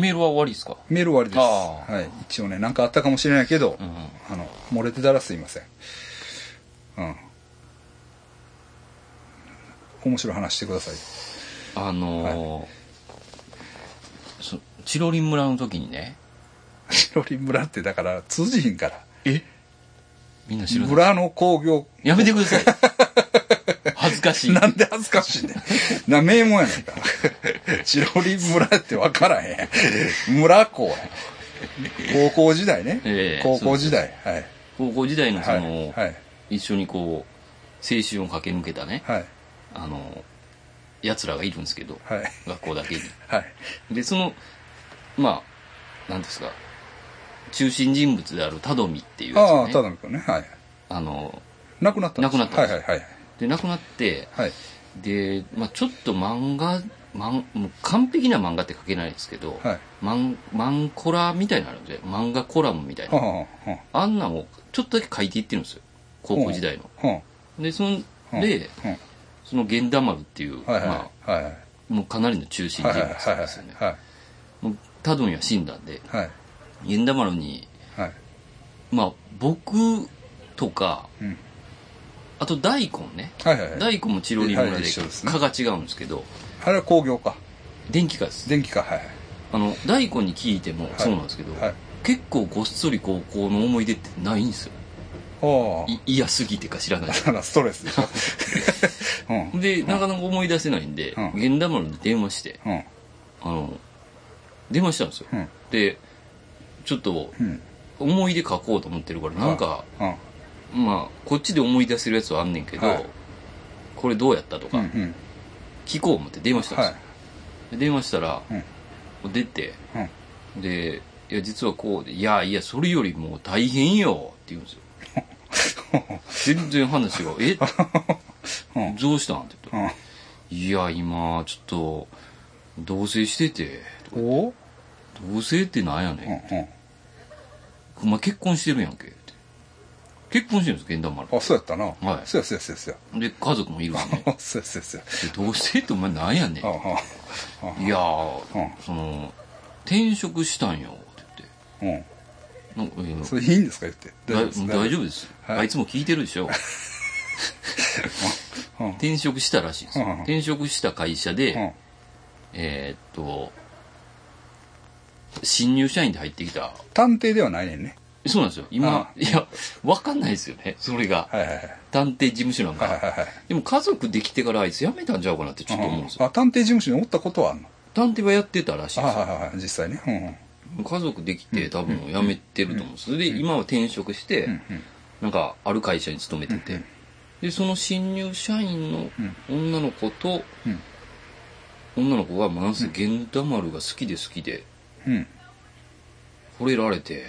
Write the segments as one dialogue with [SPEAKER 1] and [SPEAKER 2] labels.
[SPEAKER 1] メールは終わりですか？
[SPEAKER 2] メール終わりです。
[SPEAKER 1] あ
[SPEAKER 2] はい。一応ね、なんかあったかもしれないけど、
[SPEAKER 1] うん。
[SPEAKER 2] あの、漏れてたらすいません。うん。面白い話してください。
[SPEAKER 1] あのーそチロリン村の時にね、
[SPEAKER 2] チロリ村ってだから通じひんから。
[SPEAKER 1] え？みんな知らない。
[SPEAKER 2] 村の工業、
[SPEAKER 1] やめてください。かしい。
[SPEAKER 2] なんで恥ずかしいねん。な、名門やねんか。チロリ村って分からへん。村校や。高校時代ね。
[SPEAKER 1] ええ
[SPEAKER 2] 高校時代。はい。
[SPEAKER 1] 高校時代のそ
[SPEAKER 2] はい。
[SPEAKER 1] の、
[SPEAKER 2] はい。
[SPEAKER 1] 一緒にこう、青春を駆け抜けたね、
[SPEAKER 2] はい。
[SPEAKER 1] あの、奴らがいるんですけど、
[SPEAKER 2] はい。
[SPEAKER 1] 学校だけに。
[SPEAKER 2] はい。
[SPEAKER 1] で、その、まあ、なんですか、中心人物であるタドミっていうやつ
[SPEAKER 2] ああ、
[SPEAKER 1] がね、
[SPEAKER 2] ただの君ね。はい。
[SPEAKER 1] あの、
[SPEAKER 2] 亡くなったんです
[SPEAKER 1] 亡くなったんです
[SPEAKER 2] はいはいはい。
[SPEAKER 1] で、亡くなって、
[SPEAKER 2] はい。
[SPEAKER 1] で、まあちょっと漫画、マンもう完璧な漫画って書けないですけど、
[SPEAKER 2] はい。
[SPEAKER 1] マン、マンコラみたいなのあるんで。漫画コラムみたいな。
[SPEAKER 2] はあ、はあ、は
[SPEAKER 1] あんなんをちょっとだけ書いていってるんですよ。高校時代の。で、その、
[SPEAKER 2] あ。
[SPEAKER 1] で、
[SPEAKER 2] うん、
[SPEAKER 1] その源田丸っていう、
[SPEAKER 2] はいはい。
[SPEAKER 1] ま
[SPEAKER 2] はいはい。
[SPEAKER 1] あ、もうかなりの中心人
[SPEAKER 2] はい
[SPEAKER 1] 物
[SPEAKER 2] はいはい
[SPEAKER 1] なんですよね。
[SPEAKER 2] はい。
[SPEAKER 1] もうタドミは死んだんで、
[SPEAKER 2] はい。
[SPEAKER 1] 源田丸に、
[SPEAKER 2] はい。
[SPEAKER 1] まあ、僕とか、
[SPEAKER 2] うん。
[SPEAKER 1] あと大根ね。
[SPEAKER 2] はいはいはい。
[SPEAKER 1] 大根もチロリン村
[SPEAKER 2] はい
[SPEAKER 1] で
[SPEAKER 2] 一緒ですね
[SPEAKER 1] 科が違うんですけど、
[SPEAKER 2] あれは工業か。
[SPEAKER 1] 電気科です。
[SPEAKER 2] 電気か。はい
[SPEAKER 1] あの、大根に聞いてもそうなんですけど、
[SPEAKER 2] はい。はい。
[SPEAKER 1] 結構ごっそり高校の思い出ってないんですよ。
[SPEAKER 2] あ
[SPEAKER 1] い嫌すぎてか知らない。
[SPEAKER 2] ストレスでしょ。うん。
[SPEAKER 1] で、なかなか思い出せないんで、
[SPEAKER 2] うん
[SPEAKER 1] 源田丸に電話して、
[SPEAKER 2] うん。
[SPEAKER 1] あの、電話したんですよ。
[SPEAKER 2] うん。
[SPEAKER 1] で、ちょっと
[SPEAKER 2] うん。
[SPEAKER 1] 思い出書こうと思ってるから、なんか、
[SPEAKER 2] うん。
[SPEAKER 1] まあ、こっちで思い出せるやつはあんねんけど、
[SPEAKER 2] はい
[SPEAKER 1] これどうやったとか、
[SPEAKER 2] うん。うん。
[SPEAKER 1] 聞こう思って電話したんです
[SPEAKER 2] は
[SPEAKER 1] よ。で電話したら、
[SPEAKER 2] うん。
[SPEAKER 1] 出て、
[SPEAKER 2] うん。
[SPEAKER 1] で、いや、実はこうで、いや、いや、それよりも大変よって言うんですよ。全然話が、え？
[SPEAKER 2] うん。
[SPEAKER 1] どうしたん？って言ったら、
[SPEAKER 2] うん。
[SPEAKER 1] いや、今、ちょっと、同棲してて、
[SPEAKER 2] お？
[SPEAKER 1] 同棲ってなんや
[SPEAKER 2] うん。
[SPEAKER 1] ね
[SPEAKER 2] うん。
[SPEAKER 1] ん。お前結婚してるやんけ。結婚してるんです、源田丸。
[SPEAKER 2] あ、そうやったな。
[SPEAKER 1] はい
[SPEAKER 2] そうやそうやそうやそうや。
[SPEAKER 1] で、家族もいるしね。
[SPEAKER 2] あそうやそうやそうや。
[SPEAKER 1] で同棲ってお前なんやねん。
[SPEAKER 2] ああ。あ
[SPEAKER 1] いやー、
[SPEAKER 2] うん
[SPEAKER 1] その、転職したんよ、って
[SPEAKER 2] うん。
[SPEAKER 1] 言って。なんかえー
[SPEAKER 2] それいいんですか言って。
[SPEAKER 1] 大丈夫です、
[SPEAKER 2] はい
[SPEAKER 1] あいつも聞いてるでしょ。
[SPEAKER 2] うん。
[SPEAKER 1] 転職したらしいですよ。
[SPEAKER 2] うん
[SPEAKER 1] 転職した会社で、
[SPEAKER 2] うん。
[SPEAKER 1] えーっと、新入社員で入ってきた。
[SPEAKER 2] 探偵ではないねんね。
[SPEAKER 1] そうなんですよ。今
[SPEAKER 2] あ、
[SPEAKER 1] いや、わかんないですよね。それが。
[SPEAKER 2] はいはいはい。
[SPEAKER 1] 探偵事務所なんか。
[SPEAKER 2] はいはいはい。
[SPEAKER 1] でも家族できてからあいつ辞めたんちゃうかなってちょっと思うんですよ。
[SPEAKER 2] あ、探偵事務所におったことはあんの？
[SPEAKER 1] 探偵はやってたらしいですよ。
[SPEAKER 2] はいはいはい。実際ね。
[SPEAKER 1] 家族できて多分辞めてると思うんです。それで今は転職して
[SPEAKER 2] うん。う、ん。うん。
[SPEAKER 1] なんかある会社に勤めてて、で、その新入社員の女の子と、
[SPEAKER 2] うん。
[SPEAKER 1] 女の子がなんせ源田丸が好きで好きで、
[SPEAKER 2] うん。
[SPEAKER 1] 惚れられて、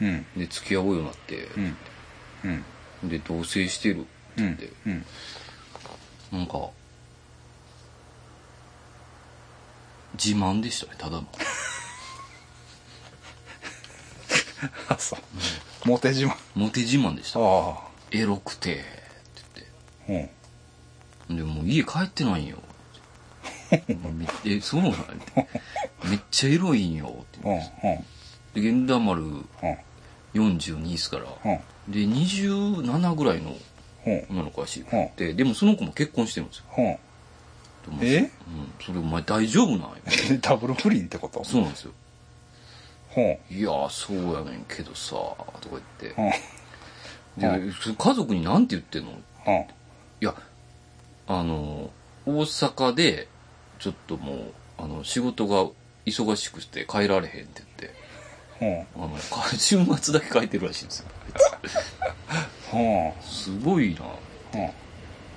[SPEAKER 2] うん。
[SPEAKER 1] で、付き合うようになって、
[SPEAKER 2] うん。うん。
[SPEAKER 1] で、同棲してるって
[SPEAKER 2] うん
[SPEAKER 1] 言って、。
[SPEAKER 2] うん。
[SPEAKER 1] なんか、自慢でしたね、ただの。
[SPEAKER 2] あ、そう。モテ自慢。
[SPEAKER 1] モテ自慢でした。
[SPEAKER 2] あ
[SPEAKER 1] エロくて、って。言って。で、もう家帰ってないんよ。めえ、そうなんめっちゃエロいんよ。って
[SPEAKER 2] うん。
[SPEAKER 1] 言ってで、源田丸
[SPEAKER 2] うん。
[SPEAKER 1] 42ですから、
[SPEAKER 2] うん。
[SPEAKER 1] で、27ぐらいの
[SPEAKER 2] うん。
[SPEAKER 1] 女の子らしくて、でもその子も結婚してるんですよ。
[SPEAKER 2] え？
[SPEAKER 1] うん、それお前大丈夫なんよ。
[SPEAKER 2] ダブル不倫ってこと？
[SPEAKER 1] そうなんですよ。
[SPEAKER 2] うん。
[SPEAKER 1] いやー、そうやねんけどさ、とか言って。
[SPEAKER 2] うん。
[SPEAKER 1] で、家族になんて言ってんの？い
[SPEAKER 2] うん。
[SPEAKER 1] や、あの、大阪で、ちょっともう、あの、仕事が忙しくて帰られへんって週末だけ帰ってるらしいんですよ。
[SPEAKER 2] うん。
[SPEAKER 1] すごいな。
[SPEAKER 2] うん。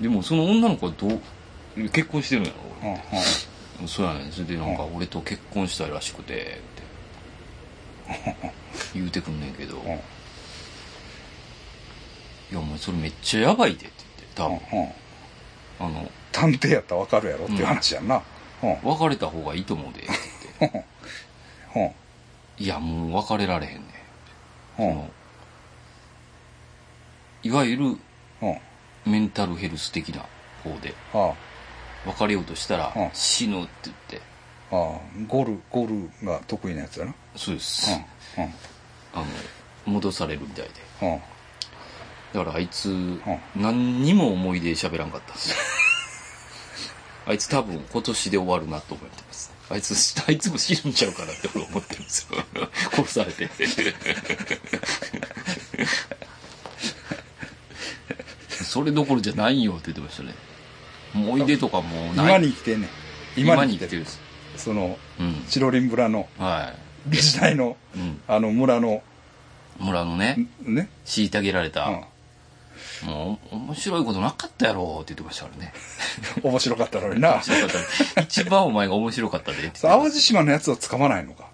[SPEAKER 1] でもその女の子はどう、結婚してるんや
[SPEAKER 2] うん。
[SPEAKER 1] ろそうやねん。それでなんか、俺と結婚したいらしくて、って言うてくんねんけど、
[SPEAKER 2] うん。
[SPEAKER 1] いや、お前それめっちゃやばいでって言って、多分、
[SPEAKER 2] うん。
[SPEAKER 1] あの、
[SPEAKER 2] 探偵やったらわかるやろっていう話やんな。うん。
[SPEAKER 1] 別れた方がいいと思うで、って言って。
[SPEAKER 2] うん。
[SPEAKER 1] いや、もう別れられへんねそいわゆる
[SPEAKER 2] うん。
[SPEAKER 1] メンタルヘルス的な方で、
[SPEAKER 2] あ
[SPEAKER 1] 別れようとしたら
[SPEAKER 2] うん。
[SPEAKER 1] 死ぬって言って、
[SPEAKER 2] あ。ああゴルゴルが得意なやつやな。
[SPEAKER 1] そうです、
[SPEAKER 2] うん。うん。
[SPEAKER 1] あの戻されるみたいで。
[SPEAKER 2] うん。
[SPEAKER 1] だからあいつ、何にも思い出喋らんかったんですよ。あいつ多分今年で終わるなと思ってますあいつあいつも死ぬんちゃうかなって俺思ってるんですよ。殺されて。それどころじゃないよって言ってましたね。思い出とかもうない。
[SPEAKER 2] 今に生きてんねん。
[SPEAKER 1] 今
[SPEAKER 2] に生きてるその
[SPEAKER 1] うん。
[SPEAKER 2] チロリン村の
[SPEAKER 1] は
[SPEAKER 2] 時代の
[SPEAKER 1] い、うん、
[SPEAKER 2] あの村の
[SPEAKER 1] 村のね。
[SPEAKER 2] ね、
[SPEAKER 1] 虐げられた、
[SPEAKER 2] うん、
[SPEAKER 1] もう面白いことなかったやろって言ってましたからね。
[SPEAKER 2] 面白かったのにな。
[SPEAKER 1] 一番お前が面白かったでっ
[SPEAKER 2] 淡路島のやつは捕まないのか。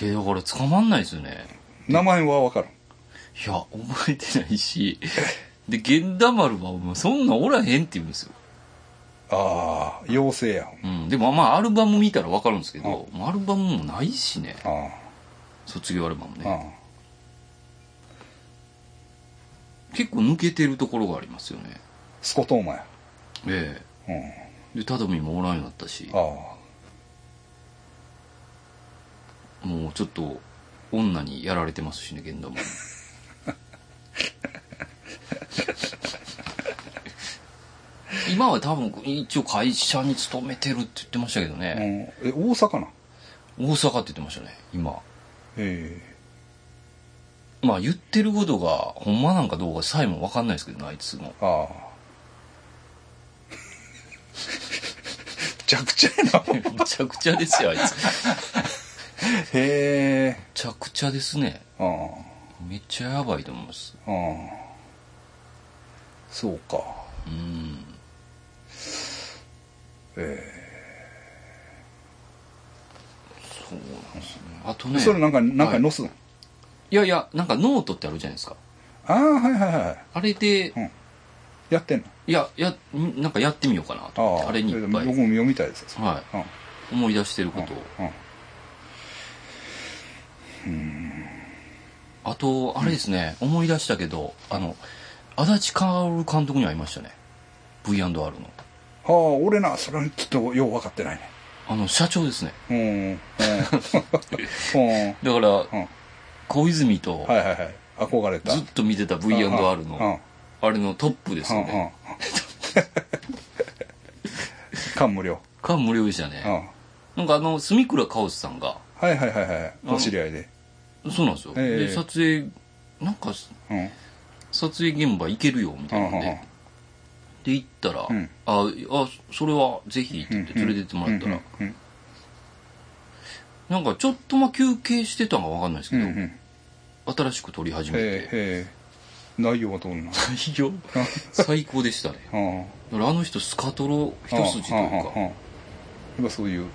[SPEAKER 1] いやだから捕まんないですよね。
[SPEAKER 2] 名前は分かる
[SPEAKER 1] いや覚えてないし。で源田丸はもうそんなんおらへんって言うんですよ、
[SPEAKER 2] ああ妖精や
[SPEAKER 1] うん、でもまあアルバム見たら分かるんですけど、アルバムもないしね。
[SPEAKER 2] あ
[SPEAKER 1] 卒業アルバム
[SPEAKER 2] あ
[SPEAKER 1] ね。
[SPEAKER 2] あ
[SPEAKER 1] 結構抜けてるところがありますよね。
[SPEAKER 2] スコトーマや。
[SPEAKER 1] え
[SPEAKER 2] うん。
[SPEAKER 1] えでタドミもおらんようになったし。
[SPEAKER 2] あ
[SPEAKER 1] もうちょっと女にやられてますしね源田丸今は多分一応会社に勤めてるって言ってましたけど
[SPEAKER 2] あ、
[SPEAKER 1] ね、
[SPEAKER 2] うん、え大阪な
[SPEAKER 1] 大阪って言ってましたね今。
[SPEAKER 2] え
[SPEAKER 1] まあ言ってることがほんまなんかどうかさえも分かんないですけどねあいつも。
[SPEAKER 2] えああ。むちゃくちゃやな
[SPEAKER 1] むちゃくちゃですよあいつ。む
[SPEAKER 2] へえ。
[SPEAKER 1] ちゃくちゃですね。
[SPEAKER 2] あ
[SPEAKER 1] めっちゃやばいと思います。
[SPEAKER 2] あそうか。
[SPEAKER 1] うん。
[SPEAKER 2] え
[SPEAKER 1] そうなんですね。あと
[SPEAKER 2] え
[SPEAKER 1] ね。
[SPEAKER 2] それなんかなんか載すの、
[SPEAKER 1] いやいやなんかノートってあるじゃないですか。
[SPEAKER 2] ああはいはいはい
[SPEAKER 1] あれで
[SPEAKER 2] やってんの？
[SPEAKER 1] いややんなんかやってみようかなと思って
[SPEAKER 2] あ
[SPEAKER 1] あれにいっぱい、
[SPEAKER 2] 僕も読みたいですよ
[SPEAKER 1] はい、
[SPEAKER 2] うん。
[SPEAKER 1] 思い出してることを。
[SPEAKER 2] うん。
[SPEAKER 1] あとあれですね、思い出したけどあの足立薫監督に会いましたね。V&R の。
[SPEAKER 2] はあ俺なそれちょっとよう分かってないね。
[SPEAKER 1] あの社長ですね。
[SPEAKER 2] うんうん。うん。
[SPEAKER 1] だから、
[SPEAKER 2] うん
[SPEAKER 1] 小泉と
[SPEAKER 2] はいはいはい。憧れた。
[SPEAKER 1] ずっと見てた V&R のあれのトップですよね。
[SPEAKER 2] 感無量。
[SPEAKER 1] 感無量でした
[SPEAKER 2] うん。
[SPEAKER 1] ねなんかあの住倉カオスさんが
[SPEAKER 2] はいはいはいはい。お知り合いで。
[SPEAKER 1] そうなんですよ、
[SPEAKER 2] ええ。
[SPEAKER 1] で撮影なんか
[SPEAKER 2] うん。
[SPEAKER 1] 撮影現場行けるよみたいなんで、
[SPEAKER 2] うんうん
[SPEAKER 1] で行ったら、
[SPEAKER 2] うん。
[SPEAKER 1] ああそれはぜひって言って連れてってもらったら、
[SPEAKER 2] うんうん
[SPEAKER 1] なんかちょっとまあ休憩してたのか分かんないですけど、新しく撮り始めて、
[SPEAKER 2] 内容はどんな？
[SPEAKER 1] 内容？最高でしたね。
[SPEAKER 2] うん
[SPEAKER 1] だからあの人スカトロ一筋というか。
[SPEAKER 2] やっぱそういう。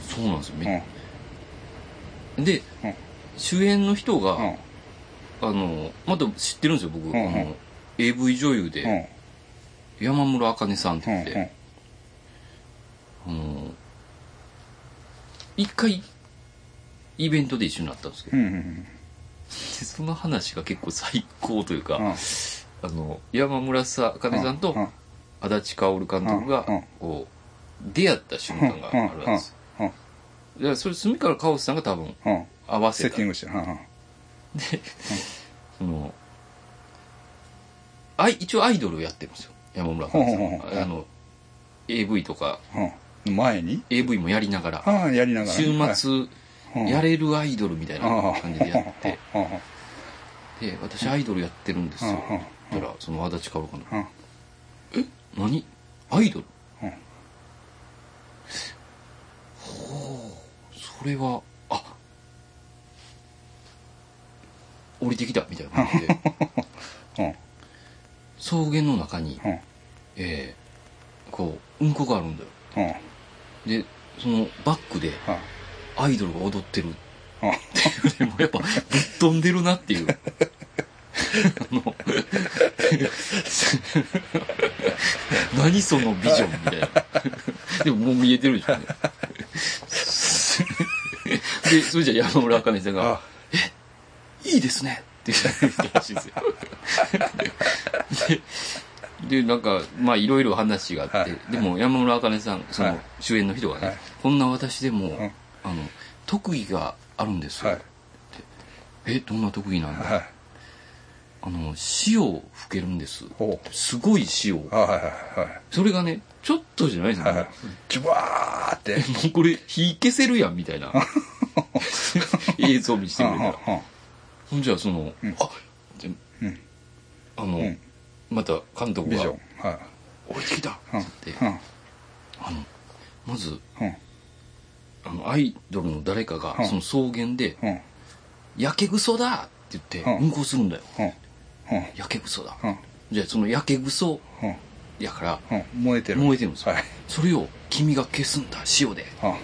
[SPEAKER 1] そうなんですよ。で、
[SPEAKER 2] うん
[SPEAKER 1] 主演の人が、
[SPEAKER 2] うん
[SPEAKER 1] あのまた知ってるんですよ僕、あの AV 女優で、
[SPEAKER 2] うん
[SPEAKER 1] 山村茜さんって
[SPEAKER 2] うん
[SPEAKER 1] 言って、あの一回イベントで一緒になったんですけど、その話が結構最高というか、
[SPEAKER 2] うん。
[SPEAKER 1] あの山村さ茜さんと
[SPEAKER 2] うん
[SPEAKER 1] 足立薫監督がこう出会った瞬間があるわけですそれ住川カオスさんが多分
[SPEAKER 2] うん。
[SPEAKER 1] 合わせた。
[SPEAKER 2] セッティングしてうんうん。
[SPEAKER 1] そのあい一応アイドルをやってるんですよ。山村茜さんあの AV とか。
[SPEAKER 2] うん。前に
[SPEAKER 1] ？AV もやりながら。
[SPEAKER 2] ああやりながらね。
[SPEAKER 1] 週末
[SPEAKER 2] はい
[SPEAKER 1] やれるアイドルみたいな感じでやって。で私アイドルやってるんですよ。
[SPEAKER 2] うん。うん。
[SPEAKER 1] だからその足立薫監督
[SPEAKER 2] うん。
[SPEAKER 1] え？何？アイドル？
[SPEAKER 2] うん。
[SPEAKER 1] ほう。それはあ。降りてきたみたいな感じで。
[SPEAKER 2] うん。
[SPEAKER 1] 草原の中に、
[SPEAKER 2] うん。
[SPEAKER 1] えーこううんこがあるんだよ。
[SPEAKER 2] うん。
[SPEAKER 1] でそのバックでアイドルが踊ってる。
[SPEAKER 2] うん
[SPEAKER 1] っていうねもうやっぱぶっ飛んでるなっていう。あの何そのビジョンみたいな。でももう見えてるでしょうねでそれじゃ山村茜さんが
[SPEAKER 2] あ「
[SPEAKER 1] いいですね」って言ったらしいんですよ。ででなんかまあいろいろ話があって、
[SPEAKER 2] はい。
[SPEAKER 1] でも山村茜さんその
[SPEAKER 2] はい。
[SPEAKER 1] 主演の人がね、
[SPEAKER 2] はい。
[SPEAKER 1] こんな私でも、
[SPEAKER 2] ん
[SPEAKER 1] あの特技があるんですよ、
[SPEAKER 2] はい。
[SPEAKER 1] えどんな特技なんだ、
[SPEAKER 2] はい。
[SPEAKER 1] あの塩を吹けるんです。
[SPEAKER 2] ほ
[SPEAKER 1] すごい塩
[SPEAKER 2] はいはいはい。
[SPEAKER 1] それがねちょっとじゃないですよ、
[SPEAKER 2] はい。はいジュワーって。
[SPEAKER 1] もうこれ火消せるやんみたいな。映像見せてくれたら。ほんじゃあその、
[SPEAKER 2] ん。
[SPEAKER 1] あで
[SPEAKER 2] うん。
[SPEAKER 1] あの、
[SPEAKER 2] ん。
[SPEAKER 1] また監督が
[SPEAKER 2] はい「
[SPEAKER 1] 降りてきた!」
[SPEAKER 2] うん
[SPEAKER 1] って、
[SPEAKER 2] うん。
[SPEAKER 1] あのまず
[SPEAKER 2] うん
[SPEAKER 1] あのアイドルの誰かが
[SPEAKER 2] うん。
[SPEAKER 1] その草原で
[SPEAKER 2] うん「
[SPEAKER 1] やけぐそだ!」って言って
[SPEAKER 2] うん。
[SPEAKER 1] 運行するんだよ。
[SPEAKER 2] うん。うん「
[SPEAKER 1] やけぐそだ!
[SPEAKER 2] うん」
[SPEAKER 1] じゃあそのやけぐそ
[SPEAKER 2] うん。
[SPEAKER 1] やから
[SPEAKER 2] うん。燃えてる。
[SPEAKER 1] 燃えてるんですよ。
[SPEAKER 2] はい。
[SPEAKER 1] それを君が消すんだ塩で。
[SPEAKER 2] うん。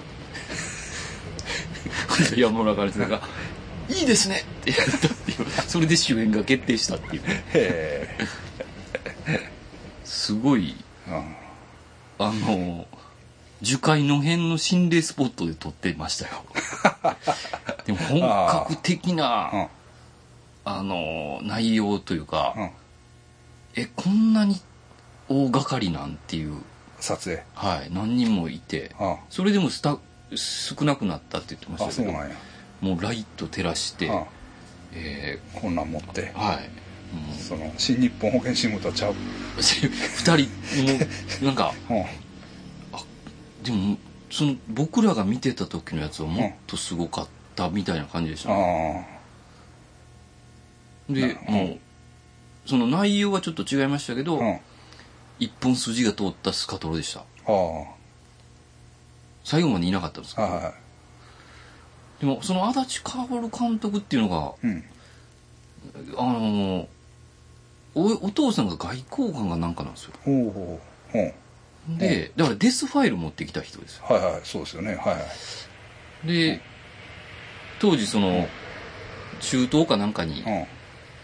[SPEAKER 1] 山村茜さんが「いいですね!」ってやったっていう。それで主演が決定したっていう。ね
[SPEAKER 2] へ
[SPEAKER 1] すごいあの樹海の辺の心霊スポットで撮ってましたよ。でも本格的な
[SPEAKER 2] うん。
[SPEAKER 1] あの内容というか、
[SPEAKER 2] うん。
[SPEAKER 1] えこんなに大掛かりなんていう。
[SPEAKER 2] 撮影。
[SPEAKER 1] はい何人もいて
[SPEAKER 2] あ
[SPEAKER 1] それでもスタ少なくなったって言ってましたけど
[SPEAKER 2] あそうなんや。
[SPEAKER 1] もうライト照らして、
[SPEAKER 2] あ
[SPEAKER 1] え
[SPEAKER 2] こんなん持って。
[SPEAKER 1] ーはい。も
[SPEAKER 2] その新日本保険新聞とちゃう。
[SPEAKER 1] う 二人もなんか
[SPEAKER 2] うん
[SPEAKER 1] でもその僕らが見てた時のやつはもっとすごかったみたいな感じでしたね、
[SPEAKER 2] うん
[SPEAKER 1] もうその内容はちょっと違いましたけど、
[SPEAKER 2] あうん。
[SPEAKER 1] 一本筋が通ったスカトロでした。
[SPEAKER 2] あ
[SPEAKER 1] 最後までいなかったんですけど。
[SPEAKER 2] あは
[SPEAKER 1] でもその足立薫監督っていうの
[SPEAKER 2] いうん。
[SPEAKER 1] があのおお父さんが外交官がなんかなんですよ。
[SPEAKER 2] ほうほう。ほう
[SPEAKER 1] でだからデスファイル持ってきた人ですよ。
[SPEAKER 2] はいはいそうですよね。はいはい。
[SPEAKER 1] で当時その中東かなんかに
[SPEAKER 2] うん。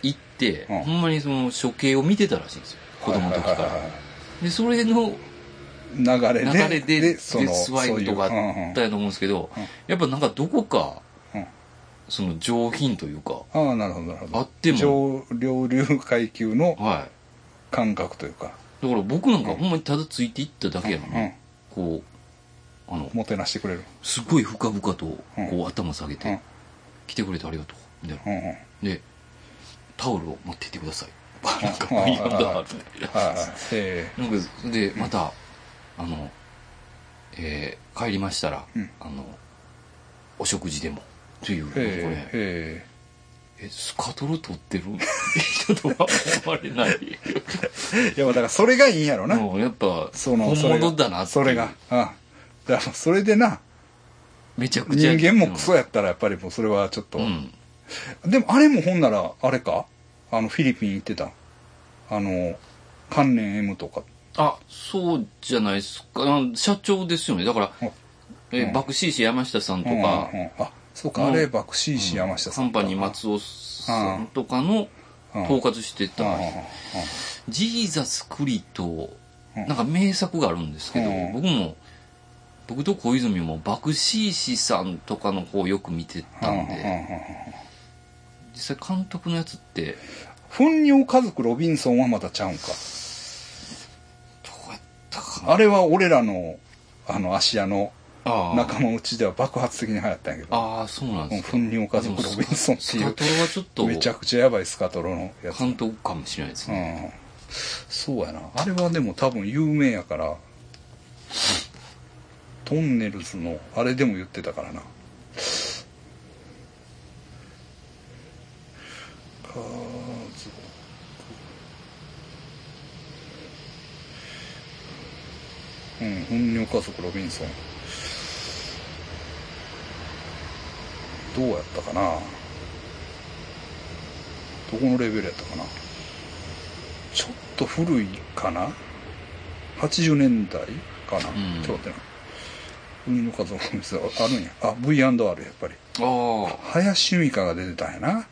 [SPEAKER 1] 行って、
[SPEAKER 2] うん。
[SPEAKER 1] ほんまにその処刑を見てたらしいんですよ。子供の時から、
[SPEAKER 2] はい。はいはいはい
[SPEAKER 1] でそれの
[SPEAKER 2] 流れで
[SPEAKER 1] 流れでデスファイルとかあったやと思うんですけど、
[SPEAKER 2] うん
[SPEAKER 1] やっぱなんかどこかその上品というか
[SPEAKER 2] ああなるほどなるほど。
[SPEAKER 1] あっても。
[SPEAKER 2] 上流流階級の
[SPEAKER 1] はい。
[SPEAKER 2] 感覚というか
[SPEAKER 1] だから僕なんかほんまにただついていっただけやのに、
[SPEAKER 2] うん。
[SPEAKER 1] こうあの
[SPEAKER 2] もてなしてくれる。
[SPEAKER 1] すごい深々とこ
[SPEAKER 2] う
[SPEAKER 1] 頭下げて、
[SPEAKER 2] うん。
[SPEAKER 1] 来てくれてありがとう。みたいな。でタオルを持っていってください。なんか
[SPEAKER 2] うん
[SPEAKER 1] いやだって。なんかでまたあの、えー帰りましたら、
[SPEAKER 2] うん
[SPEAKER 1] あのお食事でもというなんか
[SPEAKER 2] え
[SPEAKER 1] ね
[SPEAKER 2] え
[SPEAKER 1] えスカトロ取ってる？人とは思われない
[SPEAKER 2] えいやだからそれがいいんやろな。
[SPEAKER 1] もうやっぱ
[SPEAKER 2] その
[SPEAKER 1] 本物だな
[SPEAKER 2] それが。あだからそれでな
[SPEAKER 1] めちゃくちゃ。
[SPEAKER 2] 人間もクソやったらやっぱりもうそれはちょっと、
[SPEAKER 1] うん。
[SPEAKER 2] でもあれもほんならあれか？あのフィリピン行ってた。あの関連 M とか。
[SPEAKER 1] あそうじゃないですか。社長ですよね。だから、
[SPEAKER 2] うん
[SPEAKER 1] え
[SPEAKER 2] うん。
[SPEAKER 1] 爆死石山下さんとか、
[SPEAKER 2] うんうんうん。あそうか、
[SPEAKER 1] うん
[SPEAKER 2] あれ爆死石山下さん
[SPEAKER 1] カンパニー松尾さんとかの
[SPEAKER 2] うん。
[SPEAKER 1] 統括してた、ジーザス・クリと
[SPEAKER 2] うん。
[SPEAKER 1] なんか名作があるんですけど、
[SPEAKER 2] うん。
[SPEAKER 1] 僕も僕と小泉も爆死石さんとかの方をよく見てたんで、実際監督のやつって
[SPEAKER 2] 糞尿家族ロビンソンはまたちゃうんか。
[SPEAKER 1] どうやったかな。
[SPEAKER 2] あれは俺らのあの芦屋の仲間内では爆発的に流行ったんやけど。
[SPEAKER 1] ああそうなんですか。
[SPEAKER 2] 糞尿家族ロビンソンっていう
[SPEAKER 1] スカトロはちょっと。
[SPEAKER 2] めちゃくちゃやばいスカトロのやつ。
[SPEAKER 1] 監督かもしれないです
[SPEAKER 2] う
[SPEAKER 1] ね、
[SPEAKER 2] ん。そうやな。あれはでも多分有名やから。トンネルズのあれでも言ってたからな。家族うん糞尿家族ロビンソンどうやったかな？どこのレベルやったかな？ちょっと古いかな？80年代かな、
[SPEAKER 1] うん。
[SPEAKER 2] ちょっと待ってな。海の家族の店あるんや。あ V&R やっぱり。
[SPEAKER 1] ああ
[SPEAKER 2] 林由美香が出てたんやな。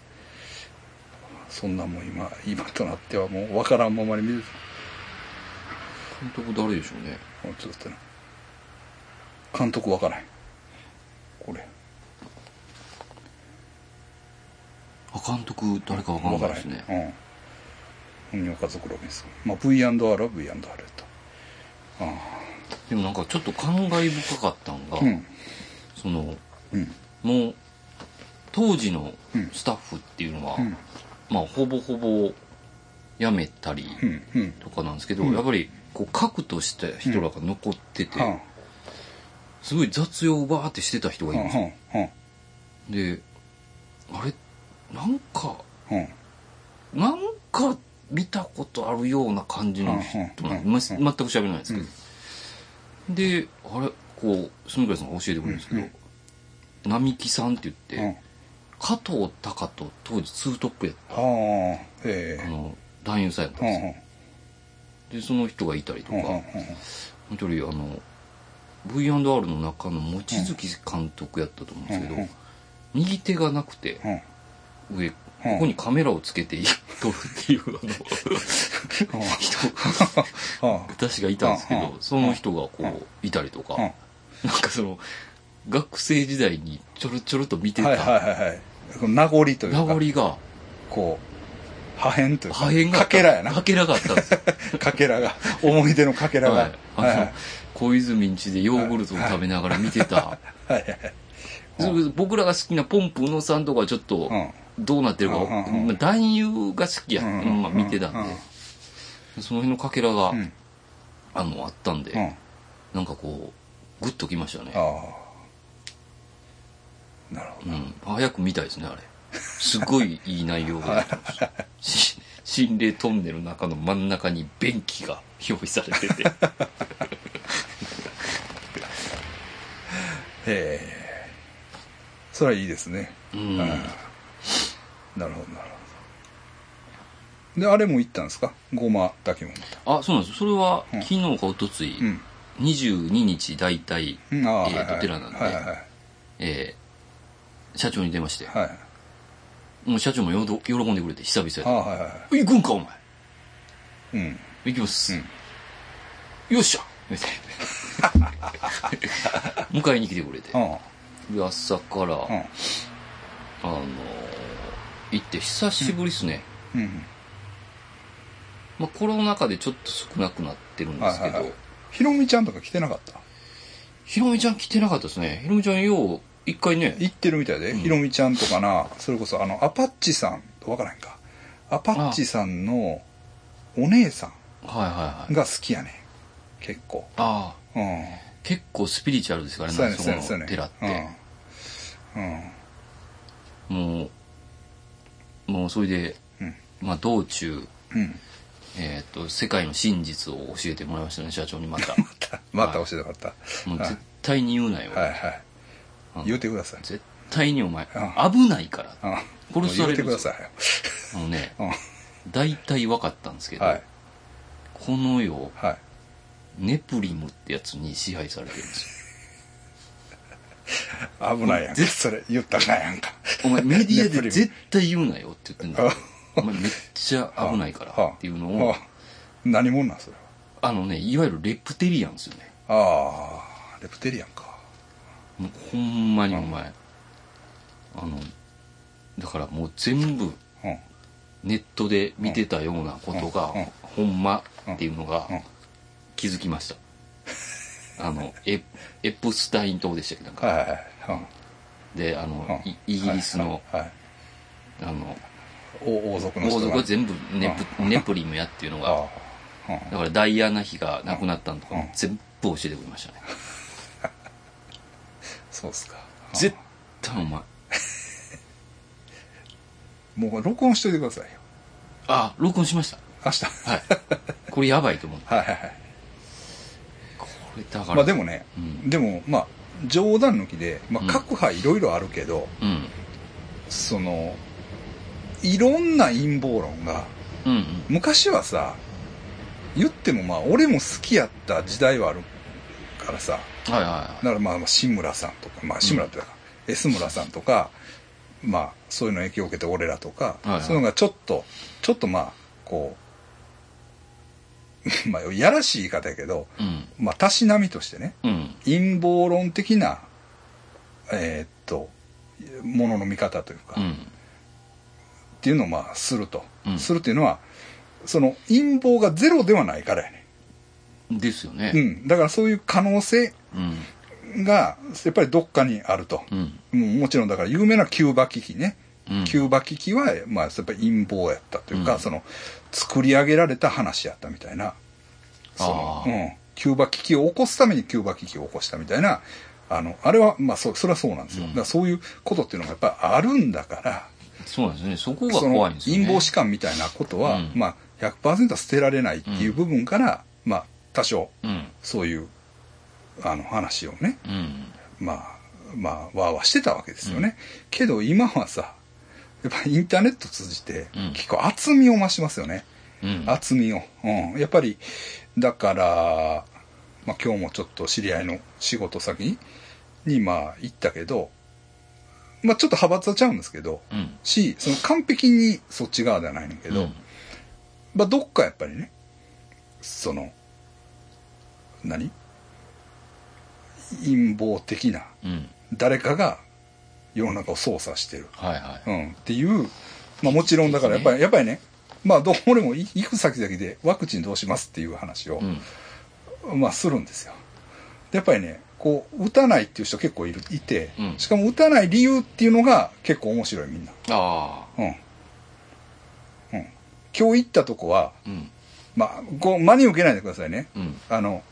[SPEAKER 2] そんなもん今今となってはもう分からんままに見て
[SPEAKER 1] 監督誰でしょうね。
[SPEAKER 2] たちょっと待ってな。監督分からへん。これ
[SPEAKER 1] 監督誰かわかん
[SPEAKER 2] 分からへん、
[SPEAKER 1] ないですね。
[SPEAKER 2] うん。鬼岡族ロビンソンまあ V&R は V&R やったあ。
[SPEAKER 1] でもなんかちょっと感慨深かったんが、
[SPEAKER 2] あうん。
[SPEAKER 1] その
[SPEAKER 2] うん。
[SPEAKER 1] もう当時の
[SPEAKER 2] うん。
[SPEAKER 1] スタッフっていうのは、
[SPEAKER 2] うん。
[SPEAKER 1] まあほぼほぼ辞めたりとかなんですけど、
[SPEAKER 2] うん。
[SPEAKER 1] やっぱりこう核とした人らが残ってて、
[SPEAKER 2] は
[SPEAKER 1] すごい雑用をバーってしてた人がいるんですであれなんか
[SPEAKER 2] あは
[SPEAKER 1] なんか見たことあるような感じの人なん
[SPEAKER 2] うん
[SPEAKER 1] ま全く喋れないんですけど、であれこう住倉さんが教えてくれるんですけど、
[SPEAKER 2] うん。
[SPEAKER 1] 並木さんって言って、加藤隆と当時ツートップやっ
[SPEAKER 2] あはあええ
[SPEAKER 1] たあの男優さんやったん
[SPEAKER 2] はあ
[SPEAKER 1] ですよでその人がいたりとか、
[SPEAKER 2] はあは
[SPEAKER 1] 本当にあの V&R の中の望月監督やったと思うんですけど、
[SPEAKER 2] うんうん。
[SPEAKER 1] 右手がなくて上ここにカメラをつけて撮るっていうあの人私がいたんですけどその人がこういたりとか
[SPEAKER 2] うん。
[SPEAKER 1] なんかその学生時代にちょろちょろと見て
[SPEAKER 2] あはいはい
[SPEAKER 1] た
[SPEAKER 2] はい。名残というか。
[SPEAKER 1] 名残が
[SPEAKER 2] こう破片というか。
[SPEAKER 1] 破片が
[SPEAKER 2] かけらやな。
[SPEAKER 1] かけらがあったんですよ。
[SPEAKER 2] かけらが。思い出のかけらが。
[SPEAKER 1] はい。あの小泉んちでヨーグルトを食べながら見てた。
[SPEAKER 2] はい。はい。
[SPEAKER 1] 僕らが好きなポンプ宇野さんとかはちょっと
[SPEAKER 2] うん
[SPEAKER 1] どうなってるか、まあ男優が好きや、まあ、見てたんで、その辺のかけらが、
[SPEAKER 2] うん。
[SPEAKER 1] あのあったんで、
[SPEAKER 2] うん。
[SPEAKER 1] なんかこうグッときましたね、
[SPEAKER 2] ああ。なるほ
[SPEAKER 1] うん、早く見たいですねあれ。すごいいい内容でし心霊トンネルの中の真ん中に便器が用意されてて。
[SPEAKER 2] どへえ。それはいいですね。
[SPEAKER 1] うん
[SPEAKER 2] なるほどなるほど。であれも行ったんですか？ごま炊きもまた
[SPEAKER 1] あそうなんですそれは
[SPEAKER 2] うん。
[SPEAKER 1] 昨日かおとつい、
[SPEAKER 2] うん。
[SPEAKER 1] 22日大体、
[SPEAKER 2] うん。ああ
[SPEAKER 1] えー
[SPEAKER 2] はいはい
[SPEAKER 1] お寺なんで
[SPEAKER 2] はいはいはい。
[SPEAKER 1] えー社長に出まして、
[SPEAKER 2] はい。
[SPEAKER 1] もう社長もよど喜んでくれて久々
[SPEAKER 2] あ
[SPEAKER 1] や
[SPEAKER 2] あはいはいはい。
[SPEAKER 1] で行くんかお前。
[SPEAKER 2] うん。
[SPEAKER 1] 行きます、
[SPEAKER 2] うん。
[SPEAKER 1] よっしゃ。みたいな迎えに来てくれて。
[SPEAKER 2] うん。
[SPEAKER 1] で朝から、
[SPEAKER 2] うん。
[SPEAKER 1] あの行って久しぶりですね、
[SPEAKER 2] うん。
[SPEAKER 1] まあ、コロナ禍でちょっと少なくなってるんですけど、
[SPEAKER 2] はいはいはい。ひろみちゃんとか来てなかった？
[SPEAKER 1] ひろみちゃん来てなかったですね。ひろみちゃんよう一回ね。
[SPEAKER 2] 行ってるみたいで、
[SPEAKER 1] うん。
[SPEAKER 2] ひろみちゃんとかなそれこそあのアパッチさんわからへんか。アパッチさんのお姉さんが好きやねん。結構。
[SPEAKER 1] ああ。
[SPEAKER 2] うん。
[SPEAKER 1] 結構スピリチュアルですからねそこ
[SPEAKER 2] ねそ
[SPEAKER 1] の寺って、
[SPEAKER 2] うん。うん。
[SPEAKER 1] もうもうそれで、
[SPEAKER 2] うん。
[SPEAKER 1] まあ道中
[SPEAKER 2] うん。
[SPEAKER 1] えっ、と世界の真実を教えてもらいましたね社長にまた。
[SPEAKER 2] また。また教えてもらった。
[SPEAKER 1] もう絶対に言うなよ、
[SPEAKER 2] はいはい。
[SPEAKER 1] うん。
[SPEAKER 2] 言うてください。
[SPEAKER 1] 絶対にお前
[SPEAKER 2] う
[SPEAKER 1] 危ないから。
[SPEAKER 2] うん。
[SPEAKER 1] 殺される
[SPEAKER 2] 言うてください。よ
[SPEAKER 1] あのね
[SPEAKER 2] うん。
[SPEAKER 1] 大体分かったんですけど、
[SPEAKER 2] はい。
[SPEAKER 1] この世
[SPEAKER 2] はい。
[SPEAKER 1] ネプリムってやつに支配されてるんです
[SPEAKER 2] 危ないやんか。それ言ったらあかんやんか。
[SPEAKER 1] よお前メディアで絶対言うなよって言ってんだけど お前めっちゃ危ないからっていうのを。
[SPEAKER 2] はあ何者なんそれ
[SPEAKER 1] あのねいわゆるレプテリアンですよね。
[SPEAKER 2] はああレプテリアンか。
[SPEAKER 1] もうほんまにお前あのだからもう全部
[SPEAKER 2] うん。
[SPEAKER 1] ネットで見てたようなことが
[SPEAKER 2] うん。うん。
[SPEAKER 1] ほんまっていうのが
[SPEAKER 2] うん。
[SPEAKER 1] 気づきましたあのエエプスタイン島でしたっけなんか。
[SPEAKER 2] はいはいはい。うん。
[SPEAKER 1] であの
[SPEAKER 2] うん。
[SPEAKER 1] イイギリスの
[SPEAKER 2] はいはい
[SPEAKER 1] あの
[SPEAKER 2] 王王族の人が。
[SPEAKER 1] 王族は全部ネプ
[SPEAKER 2] うん。
[SPEAKER 1] ネプリムやっていうのが
[SPEAKER 2] ああうん。
[SPEAKER 1] だからダイアナ妃が亡くなったのとか
[SPEAKER 2] うん。
[SPEAKER 1] も全部教えてくれましたね。
[SPEAKER 2] そうっすか。
[SPEAKER 1] 絶対お前。
[SPEAKER 2] もう録音しといてくださいよ。
[SPEAKER 1] あ録音しました。
[SPEAKER 2] 明日。
[SPEAKER 1] はい。これやばいと思って
[SPEAKER 2] はいはいはい
[SPEAKER 1] だから。
[SPEAKER 2] まあでもね、
[SPEAKER 1] うん。
[SPEAKER 2] でもまあ冗談抜きで、ま
[SPEAKER 1] うん。
[SPEAKER 2] あ、各派いろいろあるけど、
[SPEAKER 1] うん。
[SPEAKER 2] そのいろんな陰謀論が
[SPEAKER 1] うんうん。
[SPEAKER 2] 昔はさ言ってもまあ俺も好きやった時代はあるからさ。
[SPEAKER 1] はいはいはい。
[SPEAKER 2] だからまあまあ志村さんとかまあ志村ってだから、S 村さんとかまあそういうの影響を受けて俺らとか、
[SPEAKER 1] はいはい。
[SPEAKER 2] そういうのがちょっとちょっとまあこう まあやらしい言い方やけど
[SPEAKER 1] うん
[SPEAKER 2] まあたしなみとしてね
[SPEAKER 1] うん
[SPEAKER 2] 陰謀論的なえーっとものの見方というか、っ
[SPEAKER 1] うん
[SPEAKER 2] ていうのをまあすると、
[SPEAKER 1] うん
[SPEAKER 2] するっていうのはその陰謀がゼロではないからやね。
[SPEAKER 1] ですよね。
[SPEAKER 2] うん。だからそういう可能性
[SPEAKER 1] うん。
[SPEAKER 2] が、やっぱりどっかにあると。
[SPEAKER 1] うん。
[SPEAKER 2] もうもちろんだから有名なキューバ危機ね。
[SPEAKER 1] うん
[SPEAKER 2] キューバ危機は、まあ、やっぱり陰謀やったというか、
[SPEAKER 1] うん
[SPEAKER 2] その、作り上げられた話やったみたいな。そのうん。キューバ危機を起こすためにキューバ危機を起こしたみたいな、あの、あれは、まあ、そ、それはそうなんですよ。
[SPEAKER 1] うん
[SPEAKER 2] だからそういうことっていうのがやっぱりあるんだから、
[SPEAKER 1] そうですね。そこが怖いんですよね。
[SPEAKER 2] 陰謀士官みたいなことは、
[SPEAKER 1] うん
[SPEAKER 2] まあ、100%は捨てられないっていう部分から、まあ、多少、
[SPEAKER 1] うん。
[SPEAKER 2] そういう、あの、話をね、
[SPEAKER 1] うん。
[SPEAKER 2] まあ、まあ、わーわーしてたわけですよね。けど今はさ、やっぱりインターネット通じて
[SPEAKER 1] うん、
[SPEAKER 2] 結構厚みを増しますよね。
[SPEAKER 1] うん。
[SPEAKER 2] 厚みを。うん。やっぱり、だから、まあ今日もちょっと知り合いの仕事先に、まあ行ったけど、まあちょっと派閥はちゃうんですけど、
[SPEAKER 1] うん。
[SPEAKER 2] し、その完璧にそっち側ではないねんけど、
[SPEAKER 1] うん
[SPEAKER 2] まあどっかやっぱりね、その、何？陰謀的な、
[SPEAKER 1] うん。
[SPEAKER 2] 誰かが世の中を操作してる。
[SPEAKER 1] はいは
[SPEAKER 2] うん。っていう、まあもちろんだからやっぱり、やっぱりね、まあどう俺もい行く先々でワクチンどうしますっていう話を
[SPEAKER 1] い。う、ん。
[SPEAKER 2] まあするんですよ。でやっぱりね、こう、打たないっていう人結構いる、いて、
[SPEAKER 1] うん
[SPEAKER 2] しかも打たない理由っていうのが結構面白いみんな。
[SPEAKER 1] ああ。
[SPEAKER 2] うん。うん。今日行ったとこは、
[SPEAKER 1] うん。
[SPEAKER 2] まあ、こう、真に受けないでくださいね。
[SPEAKER 1] うん。
[SPEAKER 2] あの、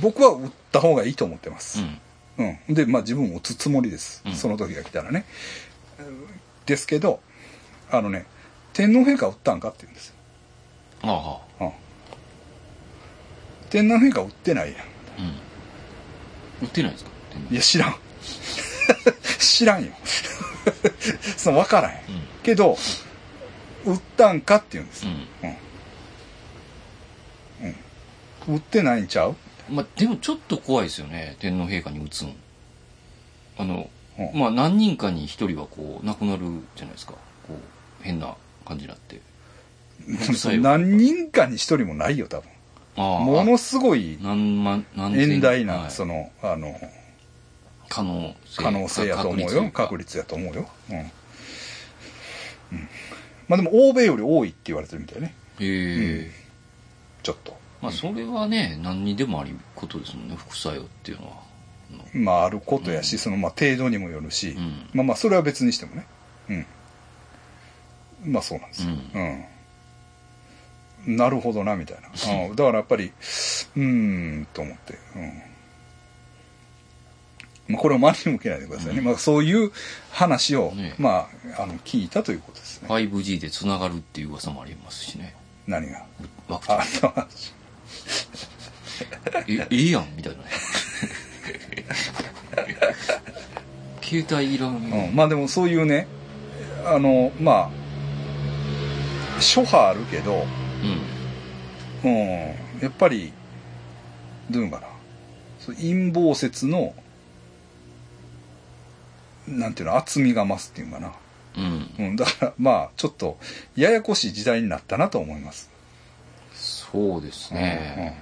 [SPEAKER 2] 僕は打った方がいいと思ってます。
[SPEAKER 1] うん。
[SPEAKER 2] うん。で、まあ自分も打つつもりです。
[SPEAKER 1] うん
[SPEAKER 2] その時が来たらね。ですけど、あのね、天皇陛下打ったんかって言うんですよ。
[SPEAKER 1] ああ。
[SPEAKER 2] うん。天皇陛下打ってないやん。
[SPEAKER 1] うん。売ってないですか？
[SPEAKER 2] いや、知らん。知らんよ。その分からへん。
[SPEAKER 1] うん。
[SPEAKER 2] けど、打ったんかって言うんです。
[SPEAKER 1] うん。
[SPEAKER 2] うん。打ってないんちゃう？
[SPEAKER 1] まあ、でもちょっと怖いですよね。天皇陛下に打つん。あの、
[SPEAKER 2] うん
[SPEAKER 1] まあ何人かに一人はこう、亡くなるじゃないですか。こう、変な感じになって。
[SPEAKER 2] 何人かに一人もないよ、多分。ものすごい
[SPEAKER 1] 何万、何千
[SPEAKER 2] 遠大な、
[SPEAKER 1] はい
[SPEAKER 2] その、あの、
[SPEAKER 1] 可能性
[SPEAKER 2] 可能性やと思うよ。確
[SPEAKER 1] 率
[SPEAKER 2] 率やと思うよ。うん。うん。まあでも、欧米より多いって言われてるみたいね。
[SPEAKER 1] というか。へえ。
[SPEAKER 2] ちょっと。
[SPEAKER 1] まあそれはね、何にでもありことですもんね、副作用っていうのは。
[SPEAKER 2] まあ、あることやし、その、まあ、程度にもよるし、
[SPEAKER 1] うん
[SPEAKER 2] まあまあ、それは別にしてもね。うん。まあ、そうなんですよ。
[SPEAKER 1] う
[SPEAKER 2] うん。なるほどな、みたいな。うん、だからやっぱり、うーん、と思って。うん。まあ、これを真に向けないでくださいね。
[SPEAKER 1] うん
[SPEAKER 2] まあ、そういう話を、
[SPEAKER 1] ね
[SPEAKER 2] まあ、あの、聞いたということですね。
[SPEAKER 1] 5G で繋がるっていう噂もありますしね。
[SPEAKER 2] 何が？
[SPEAKER 1] ワクチン
[SPEAKER 2] あ、
[SPEAKER 1] え、ええやん、みたいなね。携帯いらん。
[SPEAKER 2] うん、まあでもそういうね、あの、まあ、諸派あるけど、
[SPEAKER 1] うん。
[SPEAKER 2] うん、やっぱり、どういうのかな。陰謀説の、なんていうの、厚みが増すっていうのかな。
[SPEAKER 1] うん。
[SPEAKER 2] うん、だから、まあ、ちょっと、ややこしい時代になったなと思います。
[SPEAKER 1] そうですね。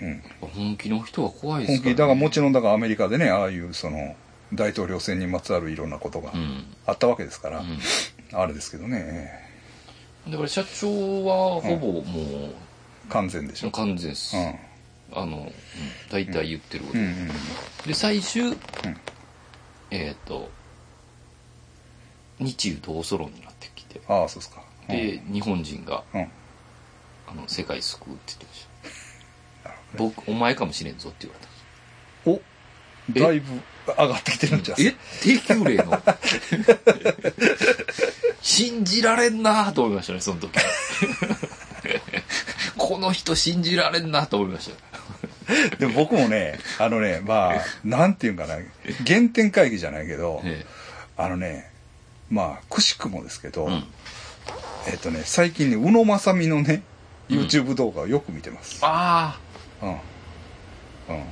[SPEAKER 2] うん。うん。
[SPEAKER 1] 本気の人は怖いですから、ね。
[SPEAKER 2] 本気、だからもちろん、だからアメリカでね、ああいう、その、大統領選にまつわるいろんなことが
[SPEAKER 1] うん。
[SPEAKER 2] あったわけですから、
[SPEAKER 1] う
[SPEAKER 2] あれですけどね、
[SPEAKER 1] ん。だから社長はほぼも
[SPEAKER 2] 完全でし
[SPEAKER 1] う、
[SPEAKER 2] ょ。
[SPEAKER 1] 完全です。
[SPEAKER 2] うん。
[SPEAKER 1] あの、うん大体言ってること。
[SPEAKER 2] うんうん
[SPEAKER 1] で、最終、えっ、と、日中同ソロになってきて、
[SPEAKER 2] ああ、そうですか。うん
[SPEAKER 1] で、日本人が、
[SPEAKER 2] うん。
[SPEAKER 1] あの、世界救うって言ってました。僕、お前かもしれんぞって言われた。
[SPEAKER 2] おだいぶ上がってきてるんじゃん。
[SPEAKER 1] え？低級例の？信じられんなと思いましたね、その時。この人信じられんなと思いました。
[SPEAKER 2] でも僕もね、あのね、まあ、なんていうんかな、原点会議じゃないけど、
[SPEAKER 1] え
[SPEAKER 2] あのね、まあ、くしくもですけど、
[SPEAKER 1] えうん。
[SPEAKER 2] えっとね、最近ね、宇野正美のね、YouTube 動画をよく見てます。
[SPEAKER 1] あ
[SPEAKER 2] うん。うん。
[SPEAKER 1] あ、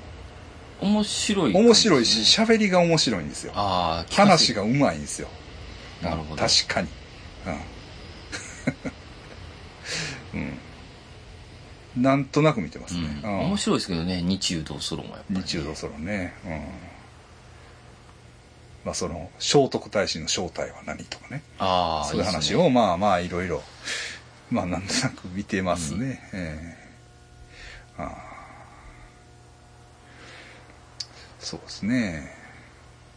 [SPEAKER 1] 面白い、
[SPEAKER 2] 面白いし、。喋りが面白いんですよ。
[SPEAKER 1] ああ、が。
[SPEAKER 2] 話がうまいんですよ。
[SPEAKER 1] なるほど
[SPEAKER 2] 確かに。うん。うん。なんとなく見てます
[SPEAKER 1] う
[SPEAKER 2] ね。
[SPEAKER 1] ん。
[SPEAKER 2] うん
[SPEAKER 1] 面白いですけどね、日中同ソロもやっぱり、
[SPEAKER 2] 日中同ソロね。うん。まあその、聖徳太子の正体は何とかね。
[SPEAKER 1] ああ、
[SPEAKER 2] そういう話を、まあまあいろいろまあなんとなく見てますね、ええ。ああ。そうですね。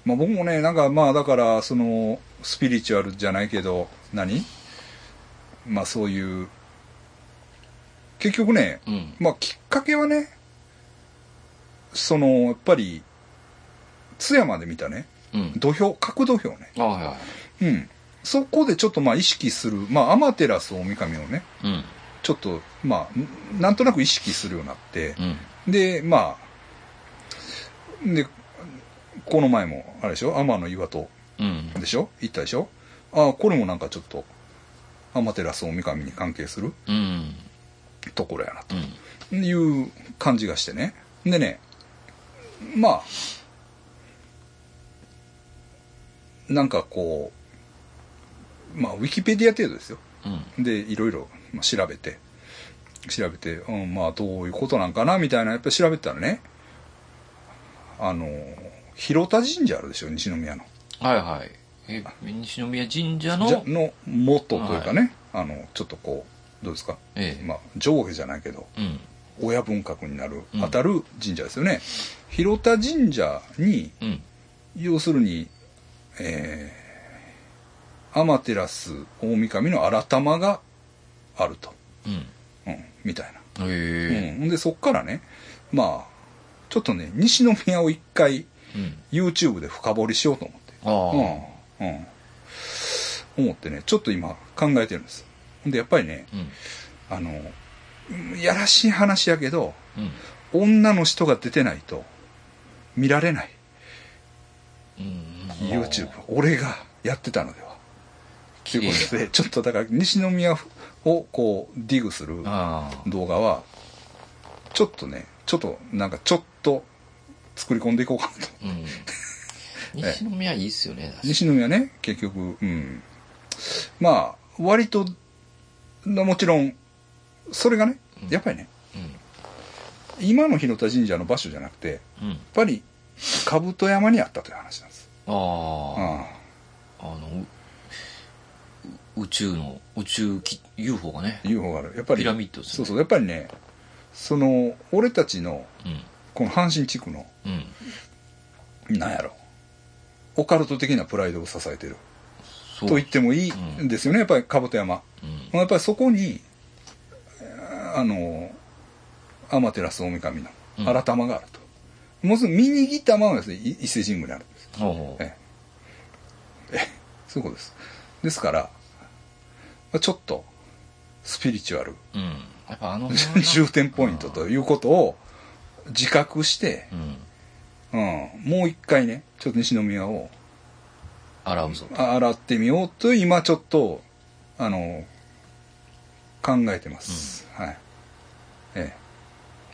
[SPEAKER 2] まあ僕もねなんかまあだからそのスピリチュアルじゃないけど何？まあそういう結局ね、
[SPEAKER 1] うん。
[SPEAKER 2] まあきっかけはねそのやっぱり津山で見たね。
[SPEAKER 1] うん。
[SPEAKER 2] 土俵角土俵ね。
[SPEAKER 1] あはいはい。
[SPEAKER 2] うんそこでちょっとまあ意識するまあアマテラス大神をね
[SPEAKER 1] うん。
[SPEAKER 2] ちょっとまあんなんとなく意識するようになって
[SPEAKER 1] う、ん。
[SPEAKER 2] でまあでこの前もあれでしょ？天の岩戸
[SPEAKER 1] うん。
[SPEAKER 2] でしょ？行ったでしょ？ああこれもなんかちょっとアマテラス大神に関係する
[SPEAKER 1] うん。
[SPEAKER 2] ところやな
[SPEAKER 1] うん。
[SPEAKER 2] という感じがしてね。でねまあなんかこうまあウィキペディア程度ですよ。
[SPEAKER 1] うん。
[SPEAKER 2] でいろいろまあ調べて。調べて、うん、まあどういうことなんかなみたいなやっぱり調べてたらね。あの広田神社あるでしょ西宮の。
[SPEAKER 1] はいはい。え西宮神社の
[SPEAKER 2] の元というかね、あのちょっとこうどうですか、
[SPEAKER 1] ええ。
[SPEAKER 2] まあ、上下じゃないけど
[SPEAKER 1] うん。
[SPEAKER 2] 親分格になる
[SPEAKER 1] うん。
[SPEAKER 2] 当たる神社ですよね、広田神社に
[SPEAKER 1] うん。
[SPEAKER 2] 要するにえー、アマテラス大神の新玉があると、
[SPEAKER 1] うん。
[SPEAKER 2] うん、みたいな。
[SPEAKER 1] へえ
[SPEAKER 2] うん、でそっからねまあちょっとね西宮を一回
[SPEAKER 1] うん。
[SPEAKER 2] YouTube で深掘りしようと思って。
[SPEAKER 1] ああ
[SPEAKER 2] うん。うん。思ってねちょっと今考えてるんです。でやっぱりね
[SPEAKER 1] うん。
[SPEAKER 2] あのうんやらしい話やけど
[SPEAKER 1] うん。
[SPEAKER 2] 女の人が出てないと見られない。
[SPEAKER 1] うん。
[SPEAKER 2] YouTube 俺がやってたので。はということでちょっとだから西宮をこうディグする動画はちょっとねちょっとなんかちょっと作り込んでいこうかなと。
[SPEAKER 1] うん。西宮いいっすよね
[SPEAKER 2] 西宮ね結局うん。まあ割となもちろんそれがねやっぱりね今の広田神社の場所じゃなくてやっ
[SPEAKER 1] うん。うん
[SPEAKER 2] ぱり兜山にあったという話なんです。
[SPEAKER 1] ああ
[SPEAKER 2] あ
[SPEAKER 1] あのう宇宙の宇宙き UFO がね。
[SPEAKER 2] あ UFO がある。やっぱり
[SPEAKER 1] ピラミッドですね。
[SPEAKER 2] そうそう。やっぱりねその俺たちの
[SPEAKER 1] うん。
[SPEAKER 2] この阪神地区の
[SPEAKER 1] うん。
[SPEAKER 2] なんやろ。オカルト的なプライドを支えてる。
[SPEAKER 1] そう。
[SPEAKER 2] と言ってもいいん。ですよね。やっぱり兜山
[SPEAKER 1] うん。
[SPEAKER 2] やっぱりそこにあの天照大神の
[SPEAKER 1] うん。
[SPEAKER 2] 新玉があると、もうすぐミニギ玉はですね。い伊勢神宮にあるんです。
[SPEAKER 1] ほうほう。
[SPEAKER 2] え。ええ。そういうことです。ですからまあちょっとスピリチュアル。
[SPEAKER 1] うん。やっぱあの
[SPEAKER 2] 重点ポイントということを自覚して、
[SPEAKER 1] うん。
[SPEAKER 2] うん、もう一回ねちょっと西宮を
[SPEAKER 1] 洗うぞ
[SPEAKER 2] 洗ってみようと今ちょっとあの考えてます、はい。ええ。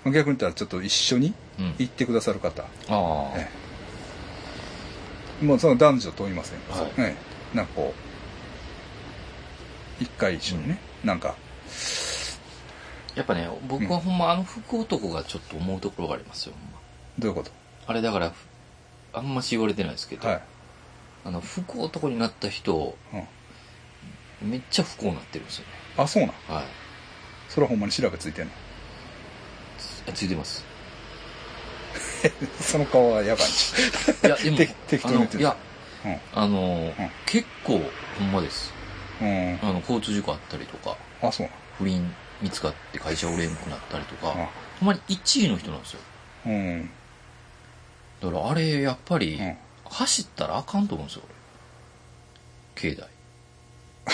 [SPEAKER 2] まあ逆に言ったらちょっと一緒に
[SPEAKER 1] うん。
[SPEAKER 2] 行ってくださる方、
[SPEAKER 1] ああ。
[SPEAKER 2] ええ。もうその男女問いません、
[SPEAKER 1] はい。
[SPEAKER 2] ええ。なんかこう一回一緒にね、なんか。
[SPEAKER 1] やっぱね僕はほんまあの福男がちょっと思うところがありますよほんま。
[SPEAKER 2] どういうこ
[SPEAKER 1] あれだからあんまし言われてないですけど、
[SPEAKER 2] とはい、
[SPEAKER 1] あの福男になった人
[SPEAKER 2] うん、
[SPEAKER 1] めっちゃ不幸になってるんですよね。
[SPEAKER 2] あそうなん？
[SPEAKER 1] はい。
[SPEAKER 2] それはほんまに調べついてんの？
[SPEAKER 1] あついてます。
[SPEAKER 2] その顔はやばい。
[SPEAKER 1] いやでも
[SPEAKER 2] 適 適当に言ってる
[SPEAKER 1] あのいや
[SPEAKER 2] ゃ
[SPEAKER 1] あの、
[SPEAKER 2] うん。
[SPEAKER 1] 結構ほんまです。
[SPEAKER 2] うん、うん、
[SPEAKER 1] あの交通事故あったりとか
[SPEAKER 2] あそう
[SPEAKER 1] 不倫見つかって会社おれんくなったりとか、ほんまに1位の人なんですよ。
[SPEAKER 2] うん。うん
[SPEAKER 1] だからあれやっぱり、
[SPEAKER 2] うん。
[SPEAKER 1] 走ったらあかんと思うんですよ俺。境内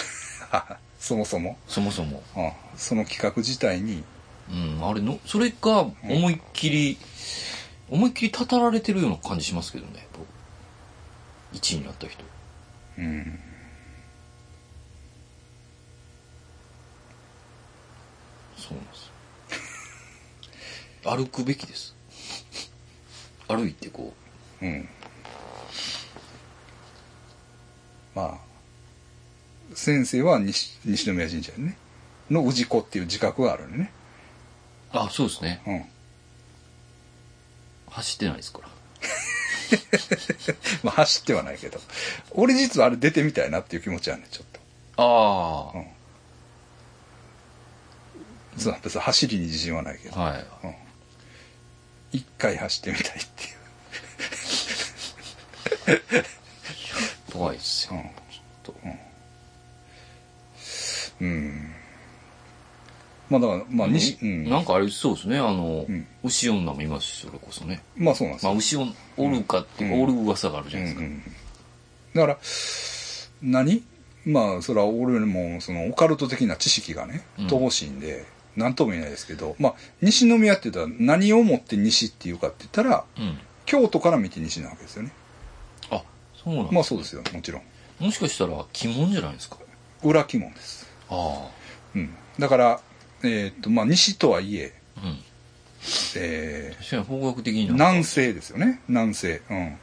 [SPEAKER 2] そもそも、
[SPEAKER 1] そもそも。
[SPEAKER 2] うん、その企画自体に。
[SPEAKER 1] うんあれのそれが思いっきり、思いっきりたたられてるような感じしますけどね僕1位になった人。
[SPEAKER 2] うん
[SPEAKER 1] そうなんですよ。歩くべきです。歩いてこ
[SPEAKER 2] う。ん。まあ先生は西西宮神社にねの氏子っていう自覚があるのね。
[SPEAKER 1] うあそうですね。
[SPEAKER 2] うん。
[SPEAKER 1] 走ってないですから。
[SPEAKER 2] まあ走ってはないけど。俺実はあれ出てみたいなっていう気持ちあるねちょっと。
[SPEAKER 1] ああ、
[SPEAKER 2] うん別に走りに自信はないけど。
[SPEAKER 1] はい。
[SPEAKER 2] 一回走ってみたいっていう。
[SPEAKER 1] 怖いっすよ。
[SPEAKER 2] うん。うん。まあだからまあ西うん。
[SPEAKER 1] なんかあれそうですね、あの、
[SPEAKER 2] うん。
[SPEAKER 1] 牛女もいますし、それこそね。
[SPEAKER 2] まあそうなんですよ。
[SPEAKER 1] まあ、牛をおるかっていうおる噂があるじゃないですか。
[SPEAKER 2] うんうん。だから何？まあそれは俺もそのオカルト的な知識がね
[SPEAKER 1] うん。
[SPEAKER 2] 乏しいんで何とも言えないですけど、まあ西宮って言ったら何をもって西っていうかって言ったら
[SPEAKER 1] うん。
[SPEAKER 2] 京都から見て西なわけですよね
[SPEAKER 1] あ、そうなん
[SPEAKER 2] まあそうですよもちろん
[SPEAKER 1] もしかしたら鬼門じゃないですか？
[SPEAKER 2] 裏鬼門です、
[SPEAKER 1] あ
[SPEAKER 2] うん、だからえーっとまあ西とはいえ
[SPEAKER 1] あ。うん。
[SPEAKER 2] え
[SPEAKER 1] 確かに方角的に
[SPEAKER 2] 南西ですよね南西うん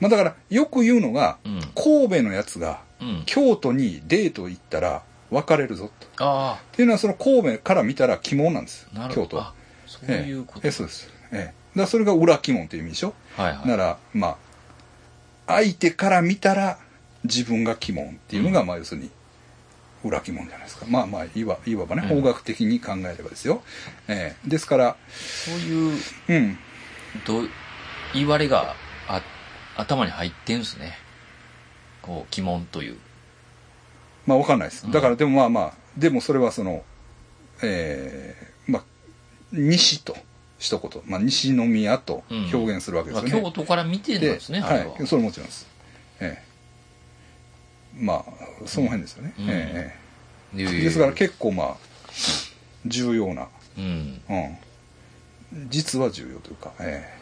[SPEAKER 2] まあだからよく言うのが
[SPEAKER 1] うん。
[SPEAKER 2] 神戸のやつが
[SPEAKER 1] うん。
[SPEAKER 2] 京都にデート行ったら別れるぞと。
[SPEAKER 1] あ
[SPEAKER 2] っていうのはその神戸から見たら鬼門なんです。京都。は
[SPEAKER 1] あそういうこと。
[SPEAKER 2] ええ。そうです、ええ、だそれが裏鬼門という意味でしょ、
[SPEAKER 1] はいはい。
[SPEAKER 2] ならまあ相手から見たら自分が鬼門っていうのが、まあ要するに裏鬼門じゃないですか。まあまあいわいわばね
[SPEAKER 1] うん。
[SPEAKER 2] 方角的に考えればですよ、ええ、ですから
[SPEAKER 1] そういう、
[SPEAKER 2] うん。
[SPEAKER 1] どう、言われが、あ、頭に入ってんすね。こう、鬼門という。
[SPEAKER 2] まあわかんないです
[SPEAKER 1] うん
[SPEAKER 2] だからでもまあまあでもそれはそのええまあ西と一言、まあ、西宮と表現するわけですよね、
[SPEAKER 1] 京都から見てるんですね、は。
[SPEAKER 2] はい、それもちろんです。ええ。まあ、その辺ですよね。
[SPEAKER 1] うん
[SPEAKER 2] ええですから結構まあ、重要な、
[SPEAKER 1] うん。
[SPEAKER 2] うん。実は重要というか、ええ。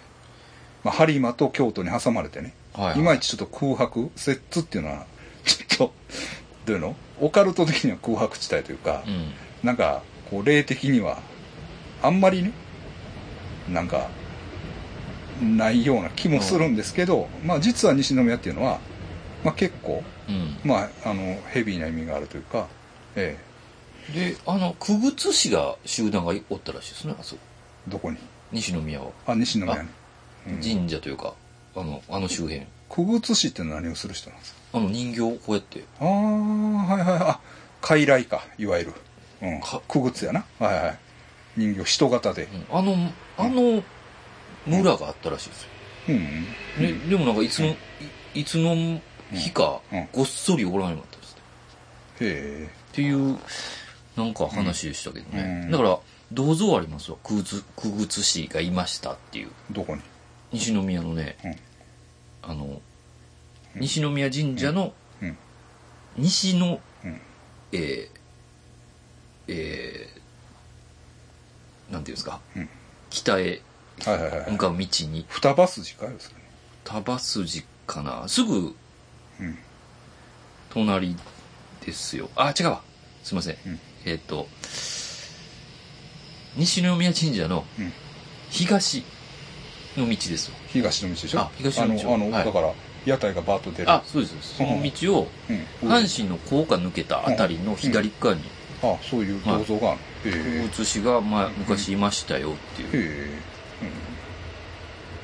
[SPEAKER 2] まあ、播磨と京都に挟まれてね、
[SPEAKER 1] はいはい
[SPEAKER 2] いまいちちょっと空白、摂津っていうのは、ちょっと、どういうの？オカルト的には空白地帯というか、
[SPEAKER 1] うん。
[SPEAKER 2] なんか、こう、霊的には、あんまりね、なんか、ないような気もするんですけど、まあ実は西宮っていうのは、まあ結構、
[SPEAKER 1] うん。
[SPEAKER 2] まあ、あの、ヘビーな意味があるというか、え
[SPEAKER 1] で、あの、久津市が集団がおったらしいですね、あそこ。
[SPEAKER 2] え、どこに？
[SPEAKER 1] 西宮は。
[SPEAKER 2] あ、西宮に。うん
[SPEAKER 1] 神社というか、あの、あの周辺。
[SPEAKER 2] 久久津市って何をする人なんですか？
[SPEAKER 1] あの人形をこうやって、
[SPEAKER 2] ああ、はいはいはい。あ、傀儡か、いわゆる。うん。
[SPEAKER 1] か
[SPEAKER 2] 久久津やな。はいはい。人形、人型で。
[SPEAKER 1] うんあの、あの村があったらしいですよ。
[SPEAKER 2] うん。
[SPEAKER 1] ね、でもなんかいつの、いいつの日か
[SPEAKER 2] うんうん、
[SPEAKER 1] ごっそりおらんようになったんですって。
[SPEAKER 2] へ
[SPEAKER 1] っていう、なんか話でしたけどね。
[SPEAKER 2] うん
[SPEAKER 1] だから、銅像ありますわ。久津、久々津市がいましたっていう。
[SPEAKER 2] え、どこに？
[SPEAKER 1] 西宮のね、
[SPEAKER 2] うん
[SPEAKER 1] あの、西宮神社の
[SPEAKER 2] うん。
[SPEAKER 1] 西の、
[SPEAKER 2] うん。
[SPEAKER 1] えー、えー、なんていうんですか、
[SPEAKER 2] うん
[SPEAKER 1] 北へ
[SPEAKER 2] はいはいはい。
[SPEAKER 1] 向かう道に、
[SPEAKER 2] 双葉筋かよ、それ。
[SPEAKER 1] 束筋かな？すぐ
[SPEAKER 2] うん。
[SPEAKER 1] 隣ですよ。あ、違うわ。すいません。
[SPEAKER 2] うん
[SPEAKER 1] えっ、と、西宮神社の
[SPEAKER 2] うん
[SPEAKER 1] 東の道ですわ。
[SPEAKER 2] 東の道でしょ？
[SPEAKER 1] あ東の道
[SPEAKER 2] あの、あの
[SPEAKER 1] はい
[SPEAKER 2] だから、屋台がバーッと出る。
[SPEAKER 1] あ、そうです。その道を、
[SPEAKER 2] うん。
[SPEAKER 1] 阪神の高架抜けたあたりの左側に、
[SPEAKER 2] あ、そういう銅像がある。へ
[SPEAKER 1] 大津市が、まあ、昔いましたよって
[SPEAKER 2] え。
[SPEAKER 1] いう。
[SPEAKER 2] へ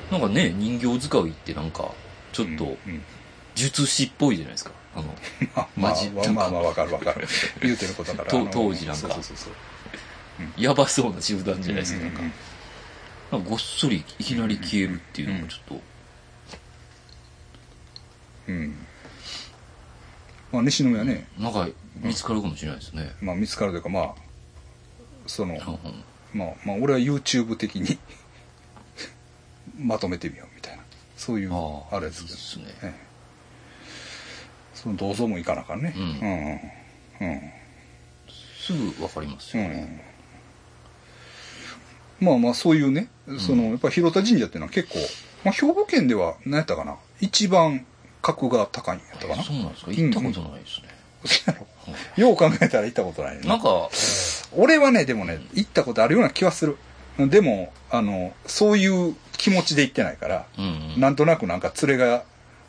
[SPEAKER 2] え。
[SPEAKER 1] なんかね、人形使いってなんか、ちょっと、
[SPEAKER 2] うんうん
[SPEAKER 1] 術師っぽいじゃないですか。あの、
[SPEAKER 2] まあ、まあまあ、わかるわかる。言うてることだから。
[SPEAKER 1] 当時なんか。やばそうな集団じゃないですか。
[SPEAKER 2] うん
[SPEAKER 1] なんか、なんかごっそりいきなり消えるっていうのもちょっと、
[SPEAKER 2] うん。うんまあ、西宮ね、
[SPEAKER 1] なんか見つかるかもしれないですね。
[SPEAKER 2] まあ、見つかるというか、まあ、その、まあ、まあ、俺は YouTube 的に まとめてみようみたいな。そういう、
[SPEAKER 1] あ
[SPEAKER 2] れですけど。
[SPEAKER 1] ですね。
[SPEAKER 2] ええその銅像もいかなあかんね。
[SPEAKER 1] うん
[SPEAKER 2] うんうん。
[SPEAKER 1] すぐわかりますよ。
[SPEAKER 2] うん。まあまあそういうね、その、やっぱ広田神社っていうのは結構、まあ兵庫県では何やったかな一番格が高いんやったかな
[SPEAKER 1] そうなんですか？行ったことないですね。
[SPEAKER 2] そうやろよう考えたら行ったことないね。
[SPEAKER 1] なんか、
[SPEAKER 2] 俺はね、でもね、行ったことあるような気はする。でも、あの、そういう気持ちで行ってないから、
[SPEAKER 1] うんうん。
[SPEAKER 2] なんとなくなんか連れが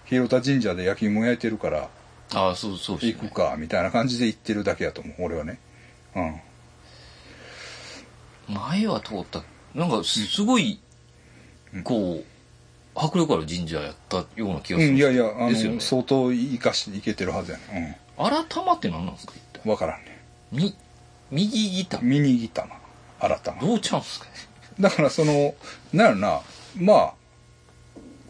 [SPEAKER 2] 広田神社で焼き芋焼いてるから、
[SPEAKER 1] ああ、そうそうね
[SPEAKER 2] 行くか、みたいな感じで行ってるだけやと思う、俺はね。うん。
[SPEAKER 1] 前は通った、なんかすごい、こう、迫力ある神社やったような気がする
[SPEAKER 2] うん、
[SPEAKER 1] んです
[SPEAKER 2] いやいや、あの。相当生かしていけてるはずやね。
[SPEAKER 1] 新玉って何なんですか？一体
[SPEAKER 2] うん。わからんね。
[SPEAKER 1] み、右ギター。
[SPEAKER 2] ミニギターな。新たな
[SPEAKER 1] どうちゃうんすか？ね
[SPEAKER 2] だからそのなんやろなまあ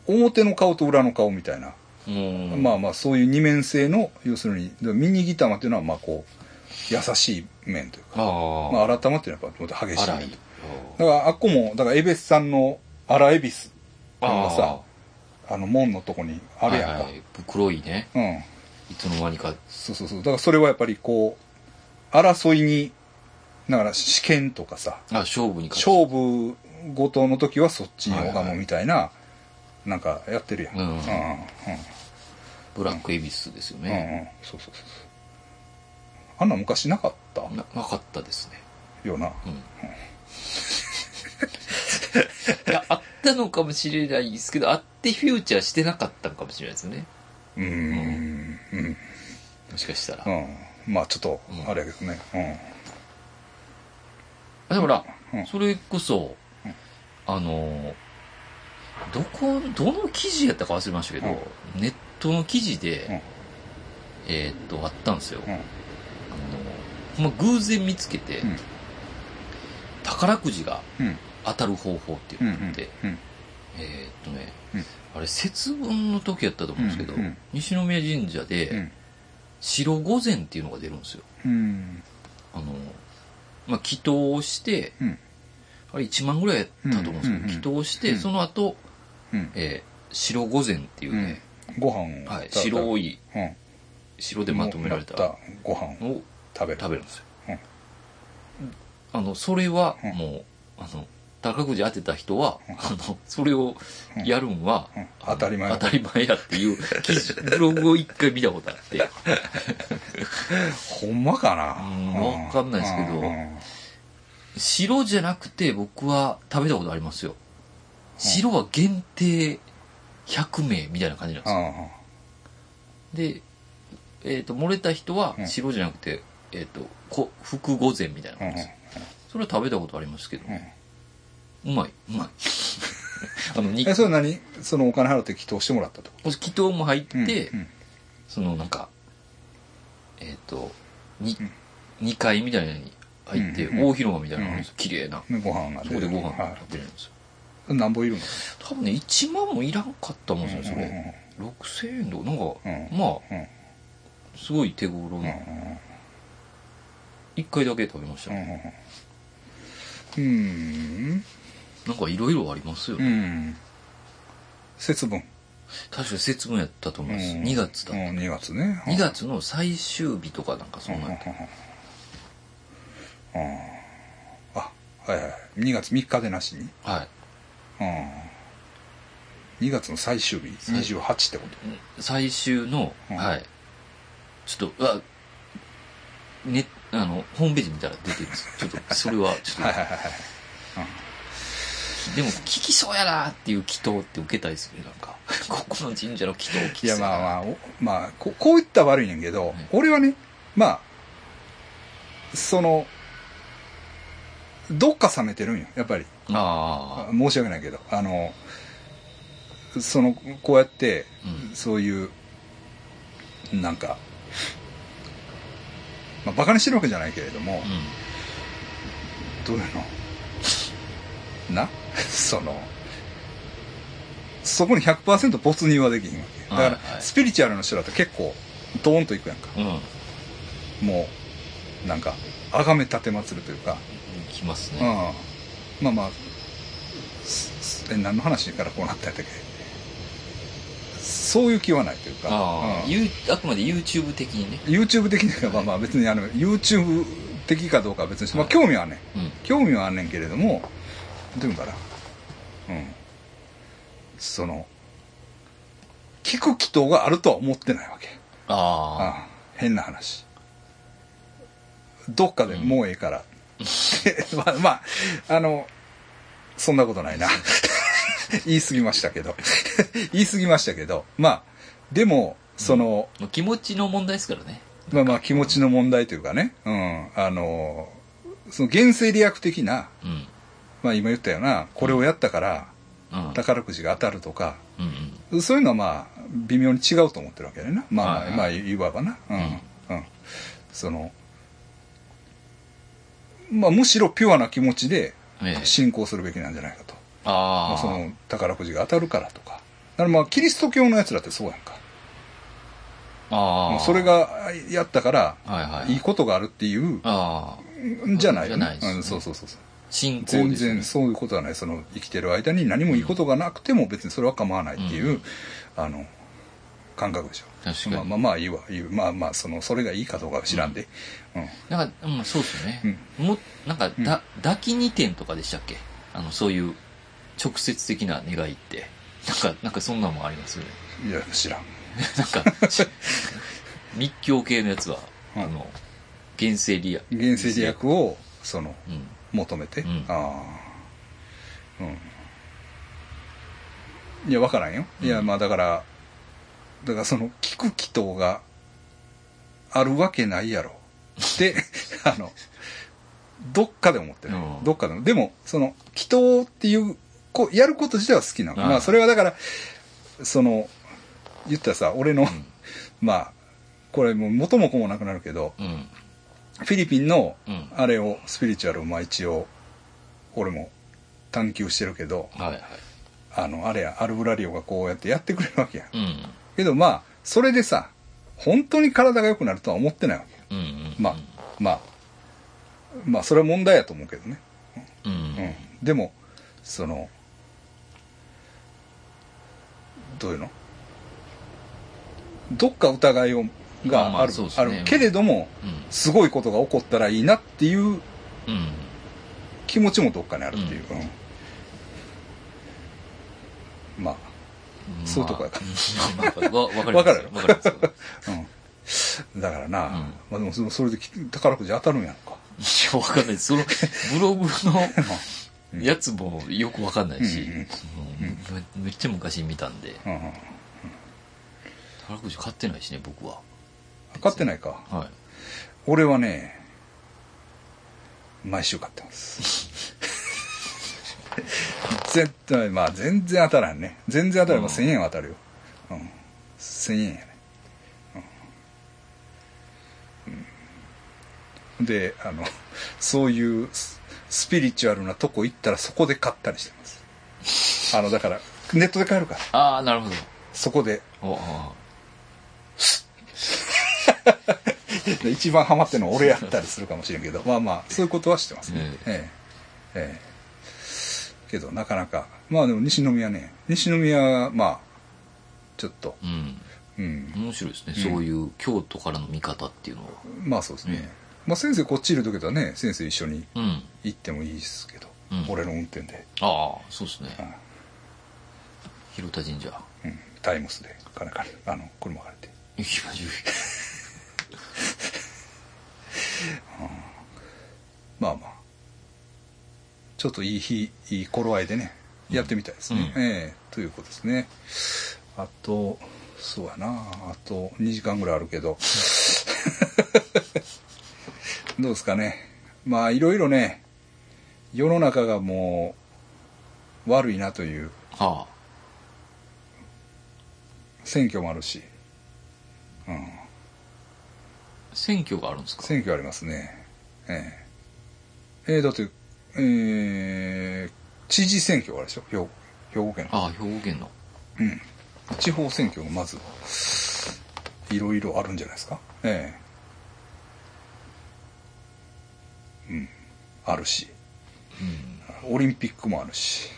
[SPEAKER 2] 表の顔と裏の顔みたいな、
[SPEAKER 1] うん
[SPEAKER 2] まあまあそういう二面性の要するにでミニギタマっていうのはまあこう優しい面というか
[SPEAKER 1] ああ
[SPEAKER 2] まあ新玉っていうのはやっぱもっと激しい面とだからあっこもだから恵比寿さんの荒恵比寿
[SPEAKER 1] あ
[SPEAKER 2] がさあの門のとこにあるやんか、
[SPEAKER 1] はいはい。黒いね。
[SPEAKER 2] うん。
[SPEAKER 1] いつの間にか。
[SPEAKER 2] そうそうそう。だからそれはやっぱりこう争いにだから試験とかさ
[SPEAKER 1] あ勝負に勝
[SPEAKER 2] 負ごとの時はそっちに拝むみたいな、なんかやってるやん、
[SPEAKER 1] うん
[SPEAKER 2] うん。うん
[SPEAKER 1] ブラック恵比寿ですよ
[SPEAKER 2] うんうん。
[SPEAKER 1] ね、
[SPEAKER 2] そうそうそう。あんな昔なかった？
[SPEAKER 1] ななかったですね。
[SPEAKER 2] よな。
[SPEAKER 1] うん。いやあったのかもしれないですけどあってフューチャーしてなかったのかもしれないですね。
[SPEAKER 2] うーん。うん。
[SPEAKER 1] もしかしたら、
[SPEAKER 2] うん。まあちょっと
[SPEAKER 1] うん。
[SPEAKER 2] あれやけどね。
[SPEAKER 1] だから、
[SPEAKER 2] うん。
[SPEAKER 1] それこそ、
[SPEAKER 2] うん。
[SPEAKER 1] あのどこどの記事やったか忘れましたけど、ネットの記事で、
[SPEAKER 2] うん。
[SPEAKER 1] えーっとあったんですよ、
[SPEAKER 2] うん。うん
[SPEAKER 1] あのま偶然見つけて、
[SPEAKER 2] うん。
[SPEAKER 1] 宝くじが
[SPEAKER 2] うん
[SPEAKER 1] 当たる方法っていう
[SPEAKER 2] うん
[SPEAKER 1] ので、
[SPEAKER 2] うん。
[SPEAKER 1] えーっとね、
[SPEAKER 2] うん。
[SPEAKER 1] あれ節分の時やったと思うんですけど、
[SPEAKER 2] うんうん
[SPEAKER 1] 西宮神社で、
[SPEAKER 2] うん。
[SPEAKER 1] 白御前っていうのが出るんですよ。
[SPEAKER 2] うん。
[SPEAKER 1] あのまあ祈祷をして、
[SPEAKER 2] うん。
[SPEAKER 1] あれ1万ぐらいやったと思うんですけど、
[SPEAKER 2] うんうんうん
[SPEAKER 1] 祈祷して、
[SPEAKER 2] うん。
[SPEAKER 1] その後、
[SPEAKER 2] うん。
[SPEAKER 1] えー白御前っていうね、
[SPEAKER 2] ご飯を
[SPEAKER 1] はい、
[SPEAKER 2] た。
[SPEAKER 1] 白い
[SPEAKER 2] うん。
[SPEAKER 1] 白でまとめられた
[SPEAKER 2] たご飯を
[SPEAKER 1] を
[SPEAKER 2] 食べる。
[SPEAKER 1] 食べるんですよ、
[SPEAKER 2] うん。
[SPEAKER 1] あのそれは
[SPEAKER 2] うん。
[SPEAKER 1] もう、あの宝くじ当てた人は、あのそれをやるんは、
[SPEAKER 2] 当たり前。
[SPEAKER 1] 当たり前やっていう記事ブログを一回見たことあって。
[SPEAKER 2] ほんまかな。
[SPEAKER 1] うんわかんないですけど
[SPEAKER 2] うん。
[SPEAKER 1] 白じゃなくて僕は食べたことありますよ。白は限定100名みたいな感じなんですよ。で、えっと漏れた人は
[SPEAKER 2] うん。
[SPEAKER 1] 白じゃなくて、えっとこ福御前みたいな
[SPEAKER 2] うんうん。
[SPEAKER 1] 感じですそれは食べたことありますけど、うまい。うまい。あのに
[SPEAKER 2] えそれは何？そのお金払って祈祷してもらったと
[SPEAKER 1] 祈祷も入って、
[SPEAKER 2] うん
[SPEAKER 1] そのなんかえっ、とに、
[SPEAKER 2] うん
[SPEAKER 1] 2階みたいなのに入って、
[SPEAKER 2] うんうん
[SPEAKER 1] 大広間みたいなのがあるん。ですよ綺麗な。
[SPEAKER 2] うんご飯が
[SPEAKER 1] そこでご飯
[SPEAKER 2] は
[SPEAKER 1] 食べれるんですよ。
[SPEAKER 2] いなんぼいるの？
[SPEAKER 1] 多分ね1万もいらんかったもんですよそれ、
[SPEAKER 2] うん。
[SPEAKER 1] 6000円とか。なんか、
[SPEAKER 2] うん
[SPEAKER 1] まあ
[SPEAKER 2] うん。
[SPEAKER 1] すごい手頃
[SPEAKER 2] うん
[SPEAKER 1] な、1回だけ食べました。ね、
[SPEAKER 2] うんうん
[SPEAKER 1] なんかいろいろありますよ
[SPEAKER 2] う
[SPEAKER 1] ね、
[SPEAKER 2] ん。節分。
[SPEAKER 1] 確かに節分やったと思います、
[SPEAKER 2] うん。
[SPEAKER 1] 2月だ、
[SPEAKER 2] うん2月ね。
[SPEAKER 1] 2月の最終日とかなんかそんなった。
[SPEAKER 2] うんあはいはい2月3日でなしに。
[SPEAKER 1] はい。
[SPEAKER 2] うん。2月の最終日28ってこ
[SPEAKER 1] 最終の、
[SPEAKER 2] うん。
[SPEAKER 1] はい。ちょっとあねあのホームページ見たら出てるんです。ちょっとそれはちょっと、
[SPEAKER 2] とはいはいはいはい
[SPEAKER 1] でも聞きそうやなっていう祈祷って受けたいですねなんか。ここの神社の祈祷聞き
[SPEAKER 2] いや
[SPEAKER 1] そうやな。
[SPEAKER 2] まあまあおまあここう言ったら悪いねんけど、
[SPEAKER 1] ん
[SPEAKER 2] 俺はねまあそのどっか冷めてるんよやっぱり。
[SPEAKER 1] あ
[SPEAKER 2] 申し訳ないけど。あのそのこうやって
[SPEAKER 1] うん。
[SPEAKER 2] そういうなんか、まあ、バカにしてるわけじゃないけれども、
[SPEAKER 1] あ
[SPEAKER 2] どういうの？な？そのそこに100%没入はできひんわけ。だから、
[SPEAKER 1] はい。はい
[SPEAKER 2] スピリチュアルの人だと結構ドーンといくやんか。
[SPEAKER 1] うん。うん
[SPEAKER 2] もうなんか崇め立てまつるというか、
[SPEAKER 1] 来ます
[SPEAKER 2] うん。
[SPEAKER 1] ね、
[SPEAKER 2] まあまあえ何の話からこうなったんやったっけ。そういう気はないというか、
[SPEAKER 1] ああ、
[SPEAKER 2] うん。
[SPEAKER 1] あくまで YouTube 的にね。
[SPEAKER 2] YouTube 的にはまあまあ別にあの YouTube 的かどうかは別にして、まあ、
[SPEAKER 1] はい。
[SPEAKER 2] 興味はねん。
[SPEAKER 1] うん。
[SPEAKER 2] 興味はあんねんけれどもどういうんかな。うん。その聞く祈祷があるとは思ってないわけ。
[SPEAKER 1] あ
[SPEAKER 2] ああ。変な話。どっかでもうええから、まあまああのそんなことないな。言い過ぎましたけど。言い過ぎましたけど。まあでもその、
[SPEAKER 1] あ気持ちの問題ですからね。
[SPEAKER 2] まあまあ気持ちの問題というかね、うん、あの、その原生利益的な、
[SPEAKER 1] うん
[SPEAKER 2] まあ今言ったような、これをやったから
[SPEAKER 1] うん
[SPEAKER 2] 宝くじが当たるとか、
[SPEAKER 1] うんうん
[SPEAKER 2] そういうのはまあ微妙に違うと思ってるわけだよな。まあまあ、
[SPEAKER 1] はいはい
[SPEAKER 2] まあいわばな。うん。
[SPEAKER 1] うん
[SPEAKER 2] うん。その、まあ、むしろピュアな気持ちで
[SPEAKER 1] ええ
[SPEAKER 2] 信仰するべきなんじゃないかと、
[SPEAKER 1] ああ。
[SPEAKER 2] まあその宝くじが当たるからとかだからまあキリスト教のやつらってそうやんか
[SPEAKER 1] ああ。
[SPEAKER 2] それ、がやったから
[SPEAKER 1] はいはい。
[SPEAKER 2] いいことがあるっていう
[SPEAKER 1] ああ。
[SPEAKER 2] んじゃないよ
[SPEAKER 1] じゃないですね
[SPEAKER 2] うん、そうそうそうそう
[SPEAKER 1] 信仰ね。
[SPEAKER 2] 全然そういうことはないその生きてる間に何もいいことがなくても別にそれは構わないっていう、
[SPEAKER 1] うん。
[SPEAKER 2] あの感覚でしょ。
[SPEAKER 1] 確かに。
[SPEAKER 2] まあまあまあいいわ。いいまあまあそのそれがいいかどうかは知らんで、うん。
[SPEAKER 1] なんか、うん、そうですよね。も、なんか、だ、抱き二点とかでしたっけ？あの、そういう、直接的な願いって。なんか、なんかそんなのもありますよね。
[SPEAKER 2] いや知らん。
[SPEAKER 1] なんか、密教系のやつは、
[SPEAKER 2] うん。
[SPEAKER 1] あの、原生利益。
[SPEAKER 2] 原生利益をその
[SPEAKER 1] うん。
[SPEAKER 2] 求めて、
[SPEAKER 1] うん。
[SPEAKER 2] ああ。うん。いや分からんよ、いやまあだからだからその聞く祈祷があるわけないやろ。って あのどっかで思ってる、
[SPEAKER 1] うん。
[SPEAKER 2] どっかでも。でもその祈祷っていうこうやること自体は好きなの、
[SPEAKER 1] はい
[SPEAKER 2] まあそれはだからその言ったらさ俺の、
[SPEAKER 1] ん。
[SPEAKER 2] まあこれもう元も子もなくなるけど
[SPEAKER 1] うん。
[SPEAKER 2] フィリピンの
[SPEAKER 1] うん。
[SPEAKER 2] あれをスピリチュアルをまあ一応俺も探求してるけど
[SPEAKER 1] はいはい。
[SPEAKER 2] あのあれやアルブラリオがこうやってやってくれるわけや
[SPEAKER 1] うん。
[SPEAKER 2] けどまあそれでさ本当に体が良くなるとは思ってないわけ
[SPEAKER 1] うんうん。
[SPEAKER 2] まあまあまあそれは問題やと思うけどね、
[SPEAKER 1] うん。
[SPEAKER 2] うん、でもそのどういうの？どっか疑いをがある,、あるけれども
[SPEAKER 1] うん。
[SPEAKER 2] すごいことが起こったらいいなっていう
[SPEAKER 1] うん。
[SPEAKER 2] 気持ちもどっかにあるっていう、うん。まあそういうとこやから。
[SPEAKER 1] まあわわか
[SPEAKER 2] る
[SPEAKER 1] わかります。
[SPEAKER 2] うん、だからな、
[SPEAKER 1] ん。
[SPEAKER 2] まあ、でもそそれでき宝くじ当たるんやんか。
[SPEAKER 1] いや、わかんない。その、ブログのやつもよくわかんないし、めめっちゃ昔見たんで、宝くじ買ってないしね、僕は。
[SPEAKER 2] 買ってないか。
[SPEAKER 1] はい。
[SPEAKER 2] 俺はね毎週買ってます。絶対まあ全然当たらんね。全然当たれば1000円は当たるよ、うん、1000円やね、うん。うん。であのそういうススピリチュアルなとこ行ったらそこで買ったりしてます。あのだからネットで買えるから。
[SPEAKER 1] ああ、なるほど。
[SPEAKER 2] そこで。
[SPEAKER 1] おあ
[SPEAKER 2] で 一番ハマってるのは俺やったりするかもしれんけど。まあまあそういうことはしてますね、ええ。ええ。けどなかなか。まあでも西宮ね。西宮はまあちょっと。
[SPEAKER 1] うん。
[SPEAKER 2] うん。
[SPEAKER 1] 面白いですね、
[SPEAKER 2] うん。
[SPEAKER 1] そういう京都からの見方っていうのは。
[SPEAKER 2] まあそうですね、
[SPEAKER 1] うん
[SPEAKER 2] まあ先生こっちいる時はね先生一緒に
[SPEAKER 1] うん。
[SPEAKER 2] 行ってもいいですけど、
[SPEAKER 1] うん。
[SPEAKER 2] 俺の運転で、
[SPEAKER 1] ああ、そうですね。
[SPEAKER 2] うん。
[SPEAKER 1] 広田神社。
[SPEAKER 2] うん、タイムスで金借りあの車借りて。
[SPEAKER 1] 行きましょ
[SPEAKER 2] まあまあ。ちょっといい日いい頃合いでねやってみたいですね、
[SPEAKER 1] うん。
[SPEAKER 2] ええということですね。あとそうやな。あと2時間ぐらいあるけど。どうですかね。まあいろいろね世の中がもう悪いなという
[SPEAKER 1] う。は
[SPEAKER 2] 選挙もあるし、うん、
[SPEAKER 1] あ。選挙があるんですか？
[SPEAKER 2] 選挙ありますね。ええ。えーだってえー知事選挙があるでしょ？兵庫兵庫県の。
[SPEAKER 1] ああ、兵庫県の。
[SPEAKER 2] うん。地方選挙がまずいろいろあるんじゃないですか？ええ。うん。あるし。
[SPEAKER 1] うん。
[SPEAKER 2] オリンピックもあるし。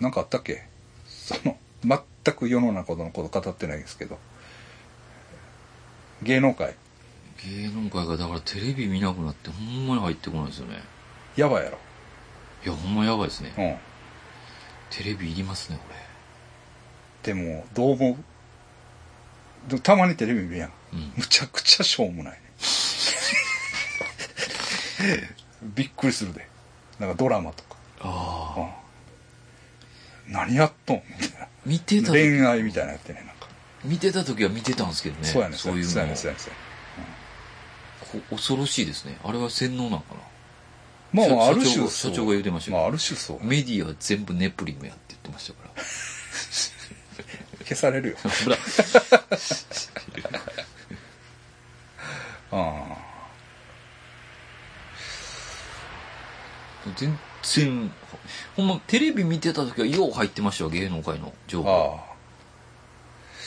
[SPEAKER 2] なんかあったっけ？その全く世の中のこと語ってないですけど芸能界。
[SPEAKER 1] 芸能界がだからテレビ見なくなってほんまに入ってこないですよね。
[SPEAKER 2] やばいやろ。
[SPEAKER 1] いや、ほんまやばいですね。
[SPEAKER 2] うん。
[SPEAKER 1] テレビいりますね、こ
[SPEAKER 2] でもどう思う？たまにテレビ見るやん。
[SPEAKER 1] れ。うん。
[SPEAKER 2] むちゃくちゃしょうもないね。びっくりするで。なんかドラマとか、
[SPEAKER 1] ああ。
[SPEAKER 2] うん、何やっとん？みたい
[SPEAKER 1] 見てた
[SPEAKER 2] 恋愛みたいなやってね
[SPEAKER 1] 見てた時は見てたんですけどね。
[SPEAKER 2] そうやね
[SPEAKER 1] そういうの
[SPEAKER 2] そうやねそうやね
[SPEAKER 1] 恐ろしいですね。あれは洗脳なんかな。
[SPEAKER 2] まあまあある種
[SPEAKER 1] が社長が言ってました
[SPEAKER 2] まあある種そう
[SPEAKER 1] メディアは全部ネプリムやって言ってましたから。
[SPEAKER 2] 消されるよ
[SPEAKER 1] ほら。
[SPEAKER 2] ああ
[SPEAKER 1] 全然、ほんま、テレビ見てた時はよう入ってましたよ、芸能界の情報。
[SPEAKER 2] ああ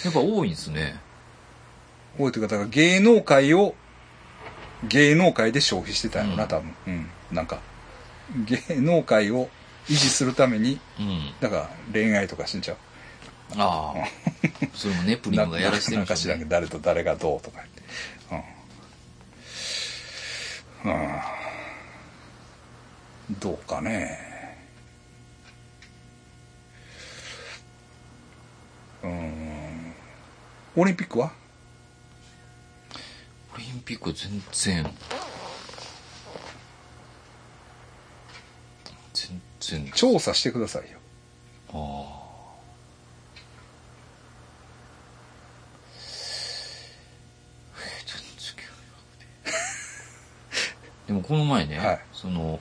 [SPEAKER 1] やっぱ多いんですね。
[SPEAKER 2] 多いというかだから芸能界を芸能界で消費してたんやろな、
[SPEAKER 1] うん。
[SPEAKER 2] 多分。うん。なんか芸能界を維持するために
[SPEAKER 1] うん。
[SPEAKER 2] だから恋愛とかしんちゃう。
[SPEAKER 1] ああ。それもネプリンがやらしてる
[SPEAKER 2] なんんか。知らんけど誰と誰がどうとか。言ってうん、うん、どうかね。うんオリンピックは？
[SPEAKER 1] オリンピックは全然。全然。
[SPEAKER 2] 調査してくださいよ
[SPEAKER 1] ああ。でもこの前ね、
[SPEAKER 2] はい
[SPEAKER 1] その、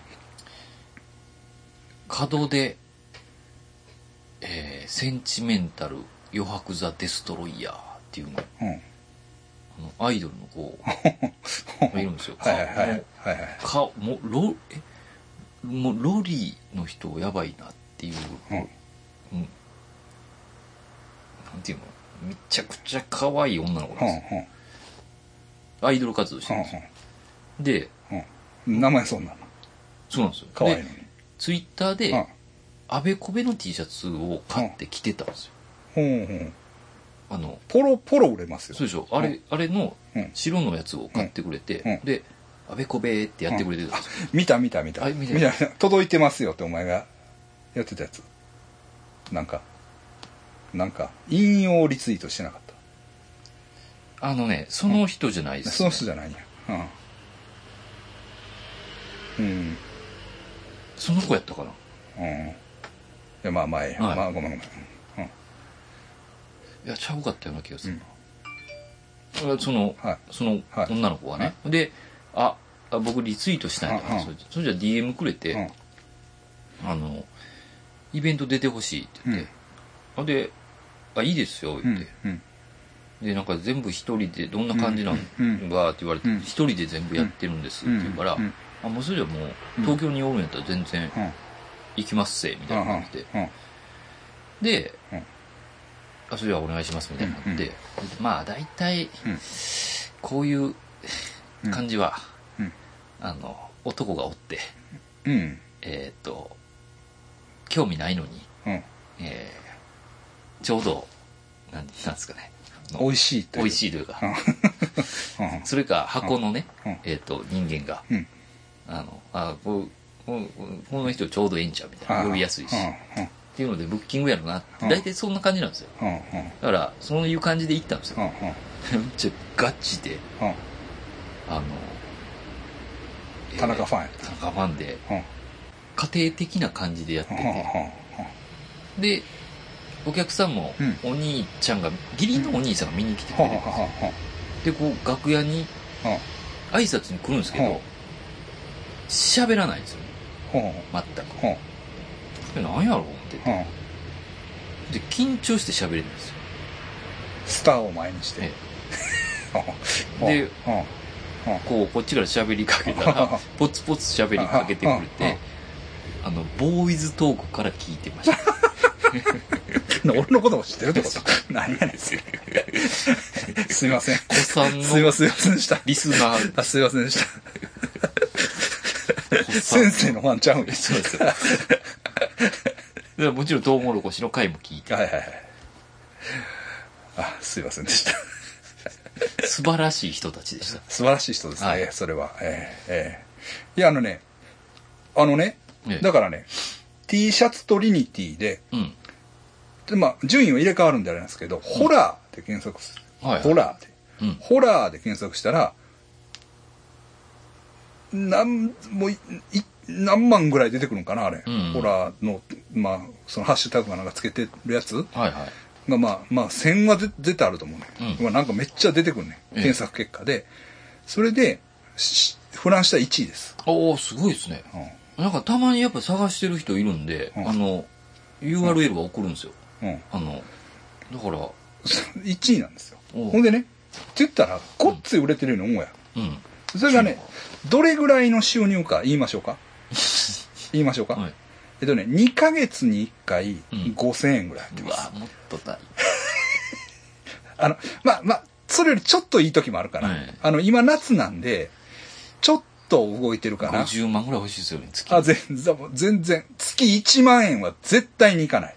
[SPEAKER 1] 角で、えーセンチメンタル余白ザ・デストロイヤーっていうの、
[SPEAKER 2] うん。
[SPEAKER 1] あのアイドルの子が いるんですよ。
[SPEAKER 2] はいはいはい。
[SPEAKER 1] かもロ、え、もう、ロリの人やばいなっていう、
[SPEAKER 2] うん。
[SPEAKER 1] うん。なんていうの？めちゃくちゃ可愛い女の子なんですよ。アイドル活動してるんですよ。で、
[SPEAKER 2] 名前そんなの？
[SPEAKER 1] そうなんですよ。
[SPEAKER 2] 可愛いのに。
[SPEAKER 1] で、ツイッター
[SPEAKER 2] うん。
[SPEAKER 1] で、あべこべの T シャツを買って着てたんですよ。
[SPEAKER 2] ほんほん
[SPEAKER 1] あの、
[SPEAKER 2] ポロポロ売れますよ。
[SPEAKER 1] そうでしょ。あれ、あれの
[SPEAKER 2] うん。
[SPEAKER 1] 白のやつを買ってくれて、で、あべこべってやってくれてたんですよ。
[SPEAKER 2] 見た見た見た。
[SPEAKER 1] あ見た
[SPEAKER 2] 見た。届いてますよってお前がやってたやつ。なんかなんか引用リツイートしてなかった。
[SPEAKER 1] あのね、その人じゃないです、
[SPEAKER 2] そ
[SPEAKER 1] ね。
[SPEAKER 2] の人じゃないんや。うん。うん。
[SPEAKER 1] その子やったかな。
[SPEAKER 2] うん。いやまあまあええや。
[SPEAKER 1] はい。
[SPEAKER 2] まあごめんごめん
[SPEAKER 1] いや、ちゃうかったような気がするな。その、
[SPEAKER 2] はい。
[SPEAKER 1] その
[SPEAKER 2] はい。
[SPEAKER 1] 女の子がね。で、あ、あ僕リツイートしたいんだから、
[SPEAKER 2] うんうん。
[SPEAKER 1] それじゃ DM くれて、
[SPEAKER 2] うん。
[SPEAKER 1] あの、イベント出てほしいって言って、あで、あ、いいですよ、
[SPEAKER 2] うん
[SPEAKER 1] 言って。
[SPEAKER 2] うん
[SPEAKER 1] で、なんか全部一人でどんな感じな
[SPEAKER 2] んうん
[SPEAKER 1] がって言われて
[SPEAKER 2] うん、
[SPEAKER 1] 一人で全部やってるんですって言うから
[SPEAKER 2] うんうん、
[SPEAKER 1] あ、もうそれじゃもう、東京におるんやったら全然
[SPEAKER 2] うん。
[SPEAKER 1] 行きますせ、みたいな感じで。
[SPEAKER 2] うん。
[SPEAKER 1] で、
[SPEAKER 2] うん
[SPEAKER 1] あ、それじゃあお願いしますみたいになって、まあ大体、
[SPEAKER 2] うん。
[SPEAKER 1] こういう感じは、
[SPEAKER 2] うん。
[SPEAKER 1] あの、男がおって、
[SPEAKER 2] うん。
[SPEAKER 1] えっ、と、興味ないのに、
[SPEAKER 2] うん。
[SPEAKER 1] えーちょうど、なんなんですかね。
[SPEAKER 2] 美味しいという。
[SPEAKER 1] 美味しいというか、
[SPEAKER 2] うん。
[SPEAKER 1] それか箱のね、
[SPEAKER 2] うん。
[SPEAKER 1] えっ、と、人間が、
[SPEAKER 2] うん。
[SPEAKER 1] あの、あ、ここの人ちょうどええんちゃうみたいな、呼びやすいし、っ
[SPEAKER 2] うん
[SPEAKER 1] ていうのでブッキングやろなって、
[SPEAKER 2] うん。
[SPEAKER 1] 大体そんな感じなんですよ。だから、そういう感じで行ったんですよ。めっちゃガチで、
[SPEAKER 2] うん。
[SPEAKER 1] あの、えー
[SPEAKER 2] 田中ファンやっ
[SPEAKER 1] 田中ファンで、家庭的な感じでやってて、で、お客さんも
[SPEAKER 2] うん、
[SPEAKER 1] お兄ちゃんが、義理のお兄さんが見に来てく
[SPEAKER 2] うん
[SPEAKER 1] れて、で、こう、楽屋に挨拶に来るんですけ
[SPEAKER 2] うん。
[SPEAKER 1] ど、喋らないんですよね、全く。何やろうって。
[SPEAKER 2] うん。
[SPEAKER 1] で、緊張して喋れるんですよ。
[SPEAKER 2] スターを前にして。
[SPEAKER 1] で
[SPEAKER 2] うん。
[SPEAKER 1] こう、こっちから喋りかけたら、ポツポツ喋りかけてくれ
[SPEAKER 2] うん。
[SPEAKER 1] て、あの、ボーイズトークから聞いてました。
[SPEAKER 2] 俺のことも知ってるってこと？何やねん。すいません。
[SPEAKER 1] 子さんの
[SPEAKER 2] すいません。すいませんでした。
[SPEAKER 1] リスナー、
[SPEAKER 2] あすいませんでした。先生のファンちゃうん。です
[SPEAKER 1] そうです。よ。でもちろんトウモロコシの回も聞いて、
[SPEAKER 2] はいはいはい。あすいませんでした。
[SPEAKER 1] 素晴らしい人たちでした。
[SPEAKER 2] 素晴らしい人ですね、
[SPEAKER 1] はい。
[SPEAKER 2] それは。ええええ。いやあのねあのね
[SPEAKER 1] ええ。
[SPEAKER 2] だからね T シャツトリニティで
[SPEAKER 1] うん。
[SPEAKER 2] でまあ順位を入れ替わるんであれなんですけど、ホラーで検索する、
[SPEAKER 1] はいはい。
[SPEAKER 2] ホラーで
[SPEAKER 1] うん。
[SPEAKER 2] ホラーで検索したらなんもう何万ぐらい出てくるのかなあれ、
[SPEAKER 1] うん。
[SPEAKER 2] ホラーのまあそのハッシュタグかなんかつけてるやつ。
[SPEAKER 1] はいはい。
[SPEAKER 2] がまあまあ1000は出絶対あると思うね、
[SPEAKER 1] うん。
[SPEAKER 2] まあなんかめっちゃ出てくるね
[SPEAKER 1] ええ。
[SPEAKER 2] 検索結果で、それでしフランスは1位です、
[SPEAKER 1] おおすごいですね。なんかたまにやっぱ探してる人いるんで、
[SPEAKER 2] うん。
[SPEAKER 1] あの、URL は送るんですよ。
[SPEAKER 2] うん。うん、
[SPEAKER 1] あの、だから、
[SPEAKER 2] 1位なんですよ。ほんでねって言ったらごっつい売れてるように思うやん。
[SPEAKER 1] うん。
[SPEAKER 2] それがねどれぐらいの収入か言いましょうか？言いましょうか？
[SPEAKER 1] はい。
[SPEAKER 2] えっとね、2ヶ月に1回
[SPEAKER 1] うん
[SPEAKER 2] 5000円ぐらい入ってます。
[SPEAKER 1] うわ、もっとない。
[SPEAKER 2] あの、まあまあ、それよりちょっといい時もあるから、
[SPEAKER 1] はい
[SPEAKER 2] あの、今夏なんで、ちょっと動いてるかな。
[SPEAKER 1] 50万ぐらい欲しいですよね、月。
[SPEAKER 2] あ、全然、全然、月1万円は絶対にいかない。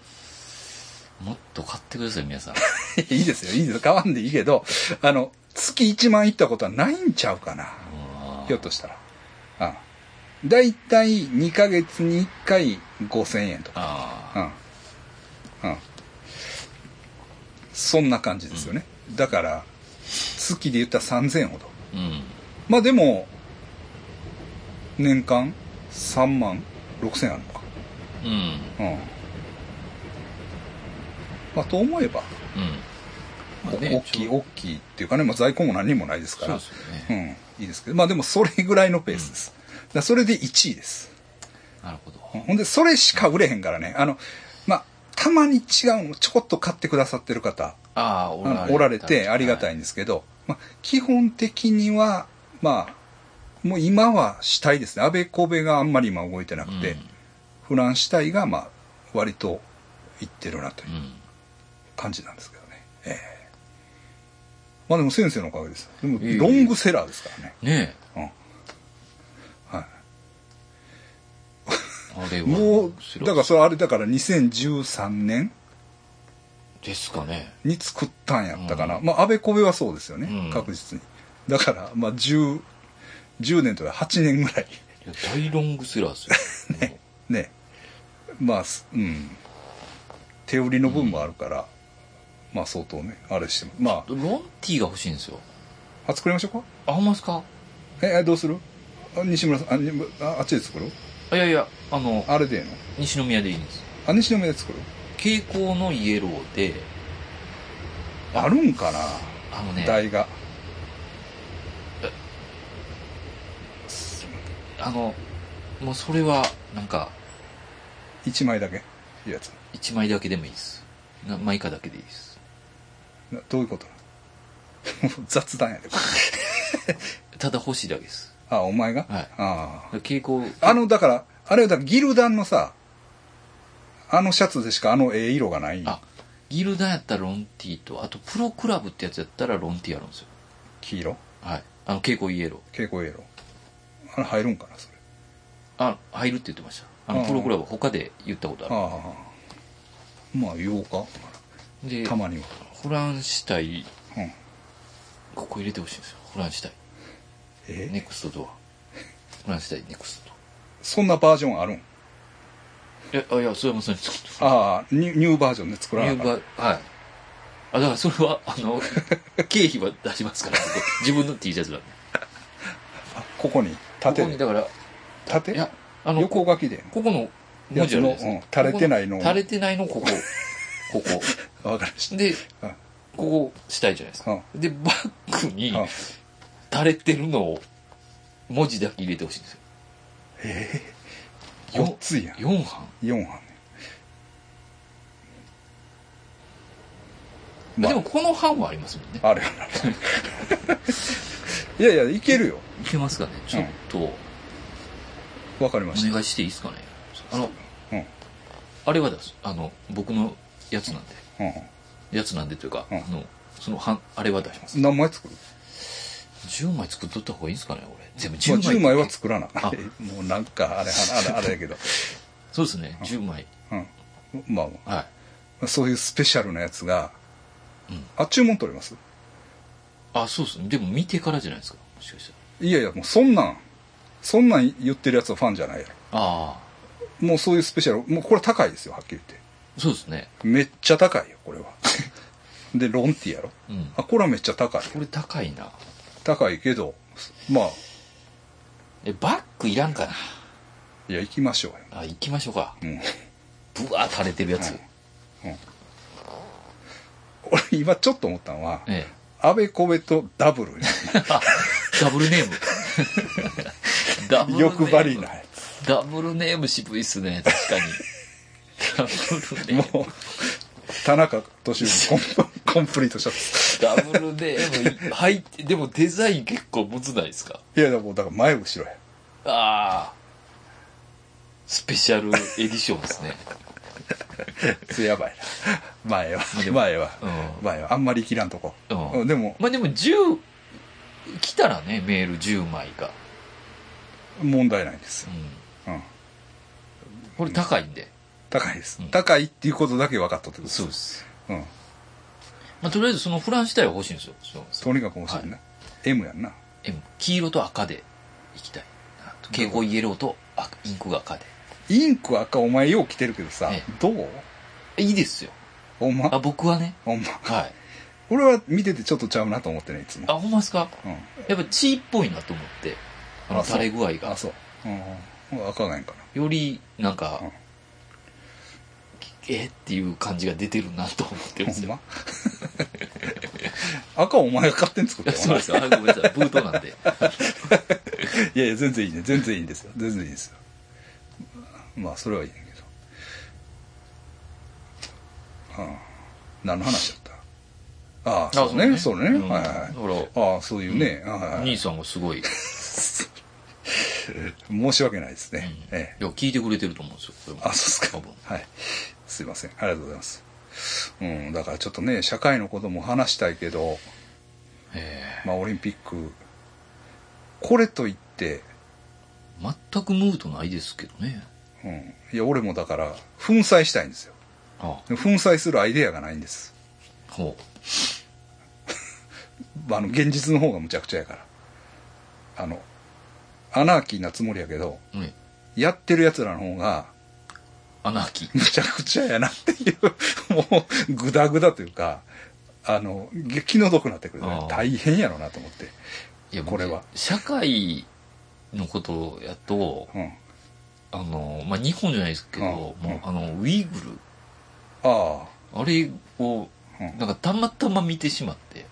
[SPEAKER 1] もっと買ってください、皆さん。
[SPEAKER 2] いいですよ、いいですよ。買わんでいいけど、あの、月1万いったことはないんちゃうかな。ひょっとしたら。あだいたい2ヶ月に1回5000円とか。
[SPEAKER 1] あ
[SPEAKER 2] うん。うん。そんな感じですよね。だから、月で言ったら3000円ほど。
[SPEAKER 1] あ。うん。
[SPEAKER 2] まあでも、年間3万6000円あるのか。
[SPEAKER 1] うん。
[SPEAKER 2] うん。まあと思えば、
[SPEAKER 1] うん。まあね
[SPEAKER 2] 大きい、大きいっていうかね、まあ在庫も何にもないですから。
[SPEAKER 1] そうですよね。
[SPEAKER 2] うん。いいですけど。まあでもそれぐらいのペースです。だそれで1位です。
[SPEAKER 1] なるほど。
[SPEAKER 2] ほんで、それしか売れへんからね。あの、まあ、たまに違うのちょこっと買ってくださってる方、
[SPEAKER 1] ああ、
[SPEAKER 2] おられてありがた
[SPEAKER 1] い。
[SPEAKER 2] いんですけど、まあ、基本的には、まあ、もう今は死体ですね。安倍小部があんまり今動いてなくて、
[SPEAKER 1] うん
[SPEAKER 2] フラン死体が、まあ、割といってるなという
[SPEAKER 1] うん。
[SPEAKER 2] 感じなんですけどね。ええまあでも先生のおかげです。でも、ロングセラーですからね。
[SPEAKER 1] ね
[SPEAKER 2] うん。はい。
[SPEAKER 1] え。あれは。
[SPEAKER 2] もう、だからそれあれだから2013年
[SPEAKER 1] ですかね。
[SPEAKER 2] に作ったんやったかな。
[SPEAKER 1] う
[SPEAKER 2] まあ、安倍小部はそうですよね。
[SPEAKER 1] うん
[SPEAKER 2] 確実に。だから、まあ、10、10年とか8年ぐらい。
[SPEAKER 1] いや大ロングセラーですよ。ね。
[SPEAKER 2] ね。まあ、すうん。手売りの分もあるから、まあ、相当ね、あれしても。ま
[SPEAKER 1] ロンティーが欲しいんですよ。
[SPEAKER 2] あ、あ、作りましょうか？
[SPEAKER 1] あ、ほんまですか？
[SPEAKER 2] え、えどうする？あ西村さん、あ、にああっちで作る
[SPEAKER 1] あいやいや、あの、
[SPEAKER 2] あれでええの？
[SPEAKER 1] 西宮でいいんです。
[SPEAKER 2] あ、西宮で作る
[SPEAKER 1] 蛍光のイエローで、
[SPEAKER 2] あるんかな？
[SPEAKER 1] あのね、
[SPEAKER 2] 台が。
[SPEAKER 1] あの、もうそれは、なんか、
[SPEAKER 2] 1枚だけいうやつ。
[SPEAKER 1] 一枚だけでもいいです。なマイカだけでいいです。
[SPEAKER 2] などういうことなの？雑談やで、これ
[SPEAKER 1] ただ欲しいだけです。
[SPEAKER 2] あ、お前が？
[SPEAKER 1] はい
[SPEAKER 2] ああ。
[SPEAKER 1] 蛍光、
[SPEAKER 2] あの、だから、あれはだギルダンのさ、あのシャツでしかあのええ色がない。
[SPEAKER 1] あ、ギルダンやったらロンティーと、あとプロクラブってやつやったらロンティーあるんですよ。
[SPEAKER 2] 黄色？
[SPEAKER 1] はい。あの、蛍光イエロー。
[SPEAKER 2] 蛍光イエロー。あれ入るんかな、それ？
[SPEAKER 1] あ、入るって言ってました。あの、プロクラブ他で言ったことある。
[SPEAKER 2] ああ。まあ、言おうか。
[SPEAKER 1] で、
[SPEAKER 2] たまには。
[SPEAKER 1] フランシタイ、
[SPEAKER 2] うん。
[SPEAKER 1] ここ入れてほしいんですよ。フランシタイ。
[SPEAKER 2] え？
[SPEAKER 1] ネクストドア。フランシタイ、ネクスト
[SPEAKER 2] そんなバージョンあるん？
[SPEAKER 1] ドア。いや、あいや、それもそれ作って
[SPEAKER 2] ああ、ニューバージョンで作らな
[SPEAKER 1] ニューバはい。あ、だからそれは、あの、経費は出しますから、僕自分の T シャツなんで。
[SPEAKER 2] あここに、
[SPEAKER 1] こ
[SPEAKER 2] 縦
[SPEAKER 1] こに、だから、
[SPEAKER 2] 縦
[SPEAKER 1] いや、あの、
[SPEAKER 2] 横書きで。
[SPEAKER 1] ここの文字
[SPEAKER 2] のうん垂れてないの
[SPEAKER 1] ここ垂れてないの、ここ。ここ。
[SPEAKER 2] わかりまし
[SPEAKER 1] で、
[SPEAKER 2] た。
[SPEAKER 1] ここしたいじゃないですか。
[SPEAKER 2] うん
[SPEAKER 1] で、バッグに
[SPEAKER 2] うん
[SPEAKER 1] 垂れてるのを、文字だけ入れてほしいんですよ。
[SPEAKER 2] ええごっついやん。
[SPEAKER 1] 4版。
[SPEAKER 2] 4版ね。まあ
[SPEAKER 1] でも、この版はありますもんね。
[SPEAKER 2] あるよな。いやいや、いけるよ。
[SPEAKER 1] いけますかねちょっと、
[SPEAKER 2] わかりました。
[SPEAKER 1] お願いしていいですかねあの、
[SPEAKER 2] うん。
[SPEAKER 1] あれはです。あの、僕のやつなんで。
[SPEAKER 2] う
[SPEAKER 1] やつなんでというか、の、その版、あれは出します
[SPEAKER 2] ん。。何枚作る
[SPEAKER 1] ？10枚作っとった方がいいんですかね俺。全部
[SPEAKER 2] まあ
[SPEAKER 1] 10枚。
[SPEAKER 2] 10枚は作らな
[SPEAKER 1] あ
[SPEAKER 2] もうなんか、あれ、あれ、あれやけど。
[SPEAKER 1] そうですね、10枚。
[SPEAKER 2] うん。まあま
[SPEAKER 1] はい。
[SPEAKER 2] あ、そういうスペシャルなやつが、
[SPEAKER 1] うん
[SPEAKER 2] あ、注文取れます？
[SPEAKER 1] あ、そうですね。でも見てからじゃないですか。もしかしたら。
[SPEAKER 2] いやいや、もうそんなん、そんなん言ってるやつはファンじゃないやろ。
[SPEAKER 1] ああ、
[SPEAKER 2] もうそういうスペシャル、もうこれ高いですよ、はっきり言って。
[SPEAKER 1] そうですね。
[SPEAKER 2] めっちゃ高いよ、これは。で、ロンティやろ？
[SPEAKER 1] うん。
[SPEAKER 2] あ、これはめっちゃ高い。
[SPEAKER 1] これ高いな。
[SPEAKER 2] 高いけど、まあ、
[SPEAKER 1] え、バッグいらんかな？
[SPEAKER 2] いや、行きましょうよ。
[SPEAKER 1] あ、行きましょうか。
[SPEAKER 2] うん。
[SPEAKER 1] ぶわー垂れてるやつ。
[SPEAKER 2] うん俺、今ちょっと思ったのは、
[SPEAKER 1] ええ。
[SPEAKER 2] 安倍小部とダブル
[SPEAKER 1] ダブルネーム。ダブルネーム
[SPEAKER 2] 欲張りなや
[SPEAKER 1] ダブルネーム渋いっすね、確かに。
[SPEAKER 2] もう、田中俊之コンプコンプリートシャツ。
[SPEAKER 1] ダブルネーム、はい、でもデザイン結構むずないですか？
[SPEAKER 2] いや、でもだから前後ろや。
[SPEAKER 1] ああ。スペシャルエディションですね。
[SPEAKER 2] それやばいな前は前は
[SPEAKER 1] うん
[SPEAKER 2] 前はあんまり生きらんとこ、
[SPEAKER 1] うん
[SPEAKER 2] うんでも
[SPEAKER 1] まあでも10、来たらね、メール10枚が。
[SPEAKER 2] 問題ないです
[SPEAKER 1] う、ん。
[SPEAKER 2] うん、
[SPEAKER 1] これ高いんで。
[SPEAKER 2] 高いです、
[SPEAKER 1] うん。
[SPEAKER 2] 高いっていうことだけ分かったってことです
[SPEAKER 1] そうです。
[SPEAKER 2] うん、
[SPEAKER 1] まあとりあえずそのフラン自体は欲しいんですよ。
[SPEAKER 2] とにかく欲しいな、M やんな。
[SPEAKER 1] M 黄色と赤でいきたい。蛍光イエローと赤インクが赤で。
[SPEAKER 2] インク赤お前よう着てるけどさ、
[SPEAKER 1] ええ。
[SPEAKER 2] どう？
[SPEAKER 1] いいですよ。
[SPEAKER 2] ほんま？
[SPEAKER 1] あ、僕はね。
[SPEAKER 2] ほんま？
[SPEAKER 1] はい。
[SPEAKER 2] 俺は見ててちょっとちゃうなと思ってねいつも。
[SPEAKER 1] あ、ほんまですか？
[SPEAKER 2] うん。
[SPEAKER 1] やっぱ血っぽいなと思って。あの垂れ具合が。
[SPEAKER 2] あ。そう、うん、赤がいいんか
[SPEAKER 1] より、なんか
[SPEAKER 2] うん、
[SPEAKER 1] え？っていう感じが出てるなと思ってるんですよ。
[SPEAKER 2] 赤お前が勝手に作ったよ
[SPEAKER 1] そうですよ。あごめんなさい。ブートなんで。
[SPEAKER 2] いやいや全然いいね。全然いいんですよ。全然いいですよ。まあそれはいいねんけど。うん何の話だった？ああそうね。そうね、
[SPEAKER 1] うん。
[SPEAKER 2] はいはい。
[SPEAKER 1] だから、
[SPEAKER 2] ああそういうね、はいはい。
[SPEAKER 1] 兄さんがすごい、い
[SPEAKER 2] 申し訳ないですね、ええ。
[SPEAKER 1] や、聞いてくれてると思うんですよ。
[SPEAKER 2] あそうですか。
[SPEAKER 1] 多分。
[SPEAKER 2] はいすいません。ありがとうございます。うんだからちょっとね社会のことも話したいけど
[SPEAKER 1] え
[SPEAKER 2] まあオリンピックこれといって
[SPEAKER 1] え全くムードないですけどね。
[SPEAKER 2] うん。いや俺もだから粉砕したいんですよ。
[SPEAKER 1] あ
[SPEAKER 2] でも粉砕するアイデアがないんです。
[SPEAKER 1] ほ
[SPEAKER 2] あの現実の方がむちゃくちゃやから。あのアナーキーなつもりやけど
[SPEAKER 1] う。ね。
[SPEAKER 2] やってるやつらの方が
[SPEAKER 1] アナーキー。
[SPEAKER 2] むちゃくちゃやなっていう。もうグダグダというかあの気の毒なってくるね。大変やろなと思って。
[SPEAKER 1] いや、
[SPEAKER 2] これは。
[SPEAKER 1] 社会のことやと、
[SPEAKER 2] うん。
[SPEAKER 1] あの、まあ、日本じゃないですけど、
[SPEAKER 2] うん。
[SPEAKER 1] もう、あの、ウイグル、
[SPEAKER 2] あ
[SPEAKER 1] あ。れを、
[SPEAKER 2] うん。
[SPEAKER 1] なんかたまたま見てしまって、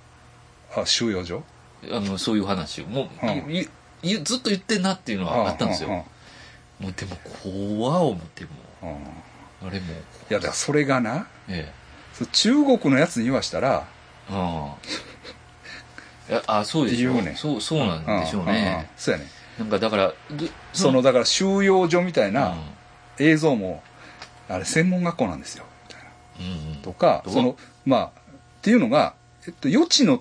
[SPEAKER 2] ああ収容所？
[SPEAKER 1] あの、そういう話を、もう、
[SPEAKER 2] うん。
[SPEAKER 1] ずっと言ってんなっていうのはあったんですよ。もうでも、怖思っても、あれも、
[SPEAKER 2] やだからそれがな
[SPEAKER 1] え
[SPEAKER 2] そう中国のやつに言わしたら
[SPEAKER 1] え。ああ。あ、そうでしょ。
[SPEAKER 2] 言うね
[SPEAKER 1] そう、そうなんでしょうね。
[SPEAKER 2] そうやね
[SPEAKER 1] なんかだから、ど
[SPEAKER 2] そのだから収容所みたいな
[SPEAKER 1] うん。
[SPEAKER 2] 映像もあれ専門学校なんですよ。みたいな
[SPEAKER 1] うんうん。
[SPEAKER 2] とかそのまあっていうのが、えっと、余地の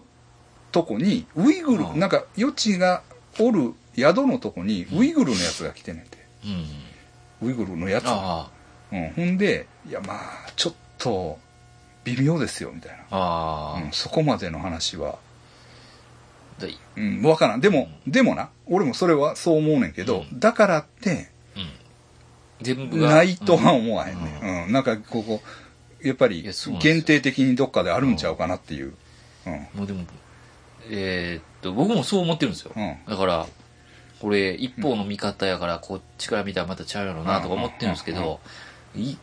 [SPEAKER 2] とこにウイグル、
[SPEAKER 1] うん。
[SPEAKER 2] なんか余地がおる宿のとこにウイグルのやつが来てんねんて、
[SPEAKER 1] うん。うん。
[SPEAKER 2] ウイグルのやつうん、ほんでいやまあちょっと微妙ですよみたい
[SPEAKER 1] あ。ああ。
[SPEAKER 2] な、うん、そこまでの話は、うん、分からんでも、でもな俺もそれはそう思うねんけど、
[SPEAKER 1] うん
[SPEAKER 2] だからって
[SPEAKER 1] うん。全部が。
[SPEAKER 2] ないとは思わへんね、うんなんかここやっぱり限定的にどっかであるんちゃうかなっていう、うん
[SPEAKER 1] もうでも、えーっと、僕もそう思ってるんですよ。
[SPEAKER 2] うん
[SPEAKER 1] だから、これ、一方の見方やから、こっちから見たらまたちゃうやろなとか思ってるんですけど、い、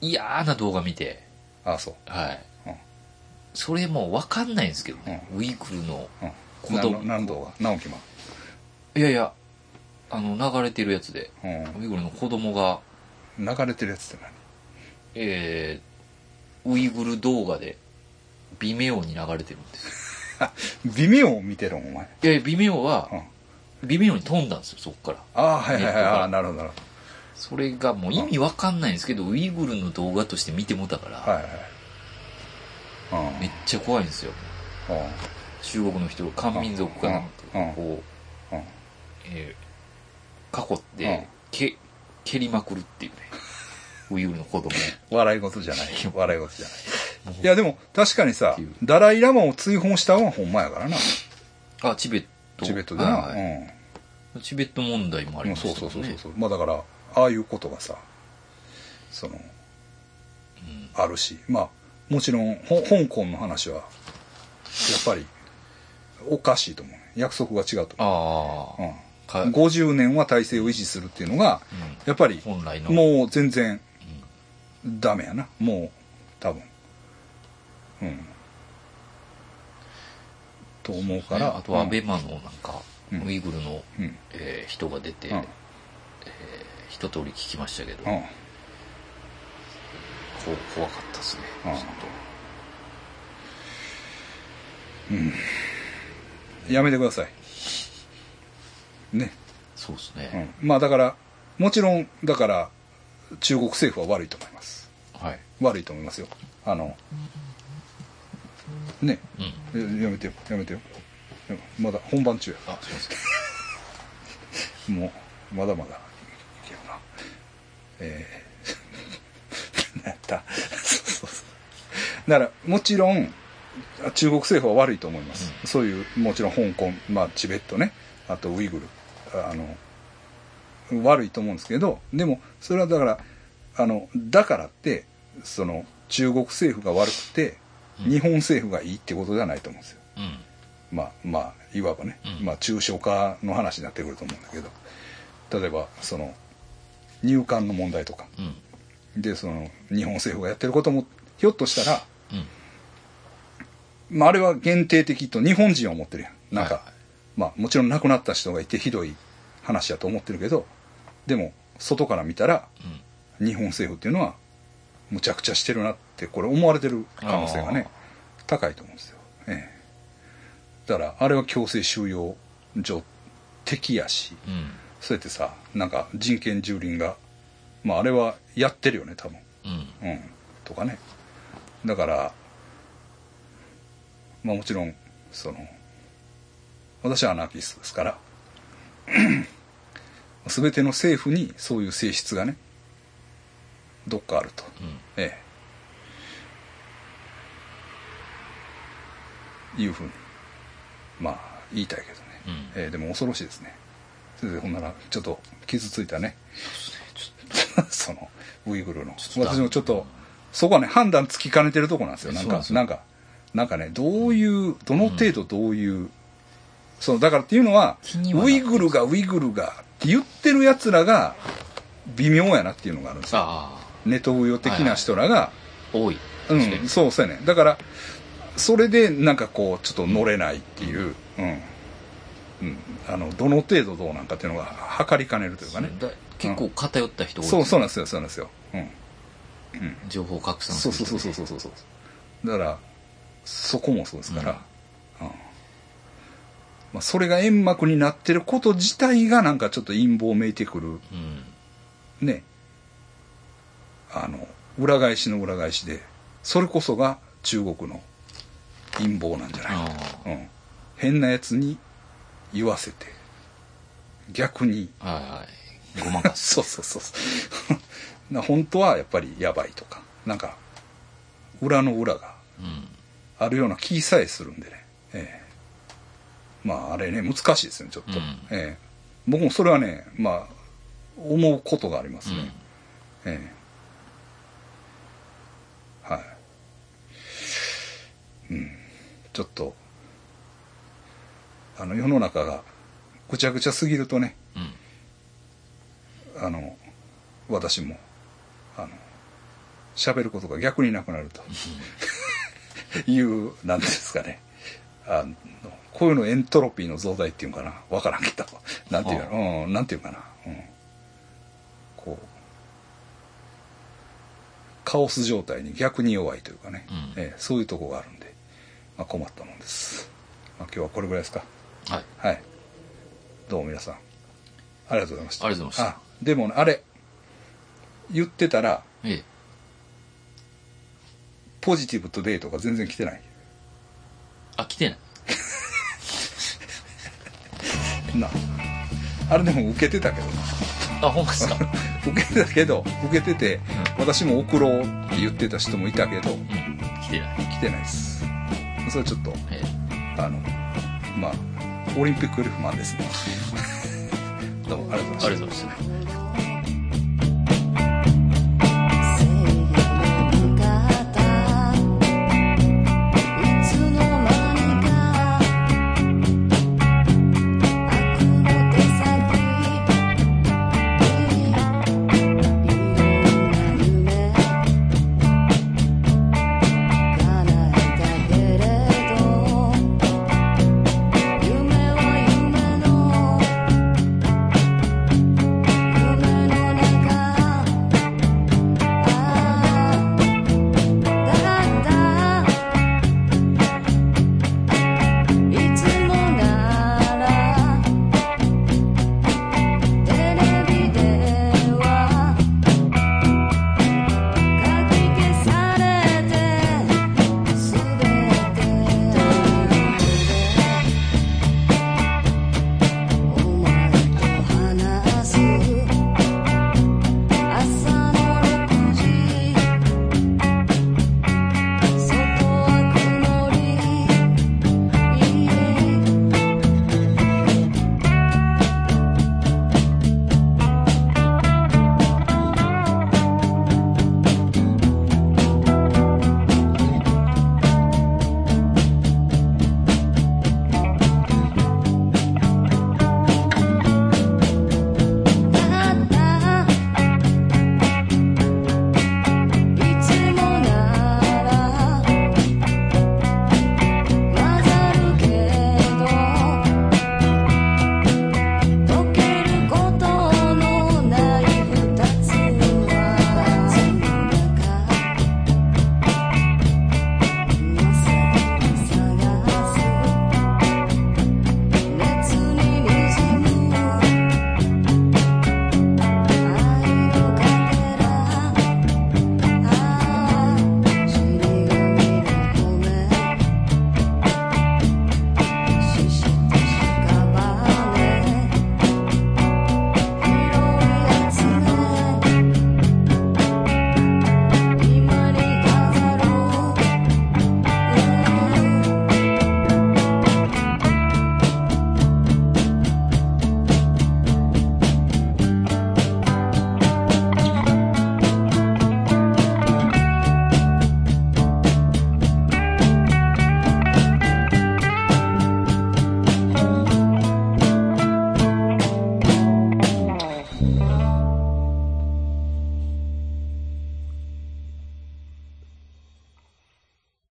[SPEAKER 1] 嫌な動画見て、
[SPEAKER 2] ああそう。
[SPEAKER 1] はい。
[SPEAKER 2] うん。
[SPEAKER 1] それもう分かんないんですけどね、ウイグルの
[SPEAKER 2] うん、
[SPEAKER 1] 子供
[SPEAKER 2] 何何度が直樹も、
[SPEAKER 1] いやいや、あの、流れてるやつで、
[SPEAKER 2] う
[SPEAKER 1] ウイグルの子供が、
[SPEAKER 2] ん、流れてるやつって
[SPEAKER 1] えー、ウイグル動画で、微妙に流れてるんです
[SPEAKER 2] 微妙を見てるんお前、
[SPEAKER 1] いや微妙は
[SPEAKER 2] う、ん、
[SPEAKER 1] 微妙に飛んだんですよ、そっから。
[SPEAKER 2] ああはいはいはい。ああなるほどなるほ
[SPEAKER 1] それがもう意味わかんないんですけど、ウイグルの動画として見てもたから、
[SPEAKER 2] どはいはい。はい
[SPEAKER 1] めっちゃ怖いんですよ。中国の人、漢民族かなんかこう、
[SPEAKER 2] うん。
[SPEAKER 1] えー囲っ
[SPEAKER 2] うん。
[SPEAKER 1] て、け、蹴りまくるっていうね。ウイグルの子供。を。
[SPEAKER 2] 笑い事じゃない。笑い事じゃない。いやでも確かにさダライ・ラマを追放したのはほんまやからな。
[SPEAKER 1] あ、チベット。
[SPEAKER 2] チベットでな、
[SPEAKER 1] はい
[SPEAKER 2] うん。
[SPEAKER 1] チベット問題もあり
[SPEAKER 2] うん
[SPEAKER 1] ました
[SPEAKER 2] そう。そうそうそう。まあだからああいうことがさその
[SPEAKER 1] うん
[SPEAKER 2] あるしまあもちろんほ香港の話はやっぱりおかしいと思うね。約束が違うと思
[SPEAKER 1] ああ、
[SPEAKER 2] う、
[SPEAKER 1] か
[SPEAKER 2] うん、50年は体制を維持するっていうのが
[SPEAKER 1] うん。
[SPEAKER 2] やっぱり
[SPEAKER 1] 本来の。
[SPEAKER 2] もう全然ダメやな。もう多分。うん。と思うから、
[SPEAKER 1] ね。あとはアベ
[SPEAKER 2] うん
[SPEAKER 1] マのなんか、
[SPEAKER 2] うん。
[SPEAKER 1] ウイグルの、
[SPEAKER 2] うん。
[SPEAKER 1] えー人が出て、一通り聞きましたけど、
[SPEAKER 2] うん。
[SPEAKER 1] こう怖かったですね。
[SPEAKER 2] うん。
[SPEAKER 1] ちょっ
[SPEAKER 2] やめてください。ね、
[SPEAKER 1] とそうですね。
[SPEAKER 2] うん、まあだからもちろんだから中国政府は悪いと思います。
[SPEAKER 1] はい。
[SPEAKER 2] 悪いと思いますよ。あのね。
[SPEAKER 1] うん。
[SPEAKER 2] えやめてよ。やめてよ。やまだ本番中や
[SPEAKER 1] あすいません。
[SPEAKER 2] もうまだまだえー、何やった。そうそうそう。だからもちろん中国政府は悪いと思います、そういうもちろん香港、まあ、チベットね。あとウイグル。あの悪いと思うんですけどでもそれはだからあのだからってその中国政府が悪くて
[SPEAKER 1] うん。
[SPEAKER 2] 日本政府がいいってことではないと思うんですよ。
[SPEAKER 1] うん。
[SPEAKER 2] まあまあいわばね、
[SPEAKER 1] うん。
[SPEAKER 2] まあ抽象化の話になってくると思うんだけど。例えばその入管の問題とか。
[SPEAKER 1] うん。
[SPEAKER 2] でその日本政府がやってることもひょっとしたら、
[SPEAKER 1] うん。
[SPEAKER 2] まあ、あれは限定的と日本人は思ってるやん。なんか、
[SPEAKER 1] はいはい。
[SPEAKER 2] まあもちろん亡くなった人がいてひどい話だと思ってるけどでも外から見たら
[SPEAKER 1] うん。
[SPEAKER 2] 日本政府っていうのはむちゃくちゃしてるなってこれ思われてる可能性がね高いと思うんですよ、ええ、だからあれは強制収容所的やし
[SPEAKER 1] うん
[SPEAKER 2] そうやってさなんか人権蹂躙がまああれはやってるよね多分。
[SPEAKER 1] うん。
[SPEAKER 2] うん。とかね。だからまあもちろんその私はアナーキストですから 全ての政府にそういう性質がねどっかあると。
[SPEAKER 1] うん。
[SPEAKER 2] ええ。いうふうにまあ言いたいけどね、
[SPEAKER 1] うん。
[SPEAKER 2] ええでも恐ろしいですねほんならちょっと傷ついたね。そ のウイグルの。私もちょっとそこはね判断つきかねてるとこなんですよ。なんかなんかなんかねどういうどの程度どういう、そのだからっていうのはウイグルがウイグルがって言ってるやつらが微妙やなっていうのがあるんですよ。
[SPEAKER 1] あ
[SPEAKER 2] ネトウヨ的な人らが、
[SPEAKER 1] あ多い。
[SPEAKER 2] うん、そうそうやねだからそれでなんかこうちょっと乗れないっていう、うんうん、あのどの程度どうなんかっていうのが測りかねるというかね。
[SPEAKER 1] だ。結構偏った人多い。
[SPEAKER 2] そうそうなんですよそうなんですよ、うん、
[SPEAKER 1] 情報拡散する
[SPEAKER 2] そうそうそうそうそうそうそう。だからそこもそうですから、うん。まあ、それが煙幕になってること自体がなんかちょっと陰謀めいてくる。
[SPEAKER 1] うん。
[SPEAKER 2] ね。あの裏返しの裏返しでそれこそが中国の陰謀なんじゃないか
[SPEAKER 1] あ
[SPEAKER 2] うん、変なやつに言わせて。逆に。
[SPEAKER 1] あはいはい。ごまかす。
[SPEAKER 2] そうそうそう。そ本当はやっぱりやばいとか。なんか裏の裏が
[SPEAKER 1] うん。
[SPEAKER 2] あるような気さえするんでね、ええ。まああれね難しいですねちょっと、
[SPEAKER 1] うん。
[SPEAKER 2] ええ。僕もそれはねまあ思うことがありますね、ええ。はい。うん。ちょっとあの世の中がぐちゃぐちゃすぎるとね
[SPEAKER 1] うん。
[SPEAKER 2] あの私もあの喋ることが逆になくなると いうなん。ていうんですかね。あのこういうのエントロピーの増大っていうんかな。わからんけど。なんていうのうんなんていうかな、うん、こうカオス状態に逆に弱いというかね、
[SPEAKER 1] うん。
[SPEAKER 2] ええそういうとこがあるんで、まあ、困ったもんです、まあ、今日はこれぐらいですか
[SPEAKER 1] はい。
[SPEAKER 2] はい。どうも皆さん。ありがとうございました。
[SPEAKER 1] ありがとうございました。
[SPEAKER 2] あでもねあれ言ってたら
[SPEAKER 1] ええ。
[SPEAKER 2] ポジティブとデートが全然来てない。
[SPEAKER 1] あ来てない。
[SPEAKER 2] な。あれでも受けてたけど。な
[SPEAKER 1] あほんまですか？
[SPEAKER 2] 受けてたけど受けてて、私も送ろうって言ってた人もいたけど
[SPEAKER 1] うん。来てない。
[SPEAKER 2] 来てないです。それちょっと
[SPEAKER 1] え。
[SPEAKER 2] あのまあオリンピックより不満ですね。どうもありがとうございました
[SPEAKER 1] えありがとうございました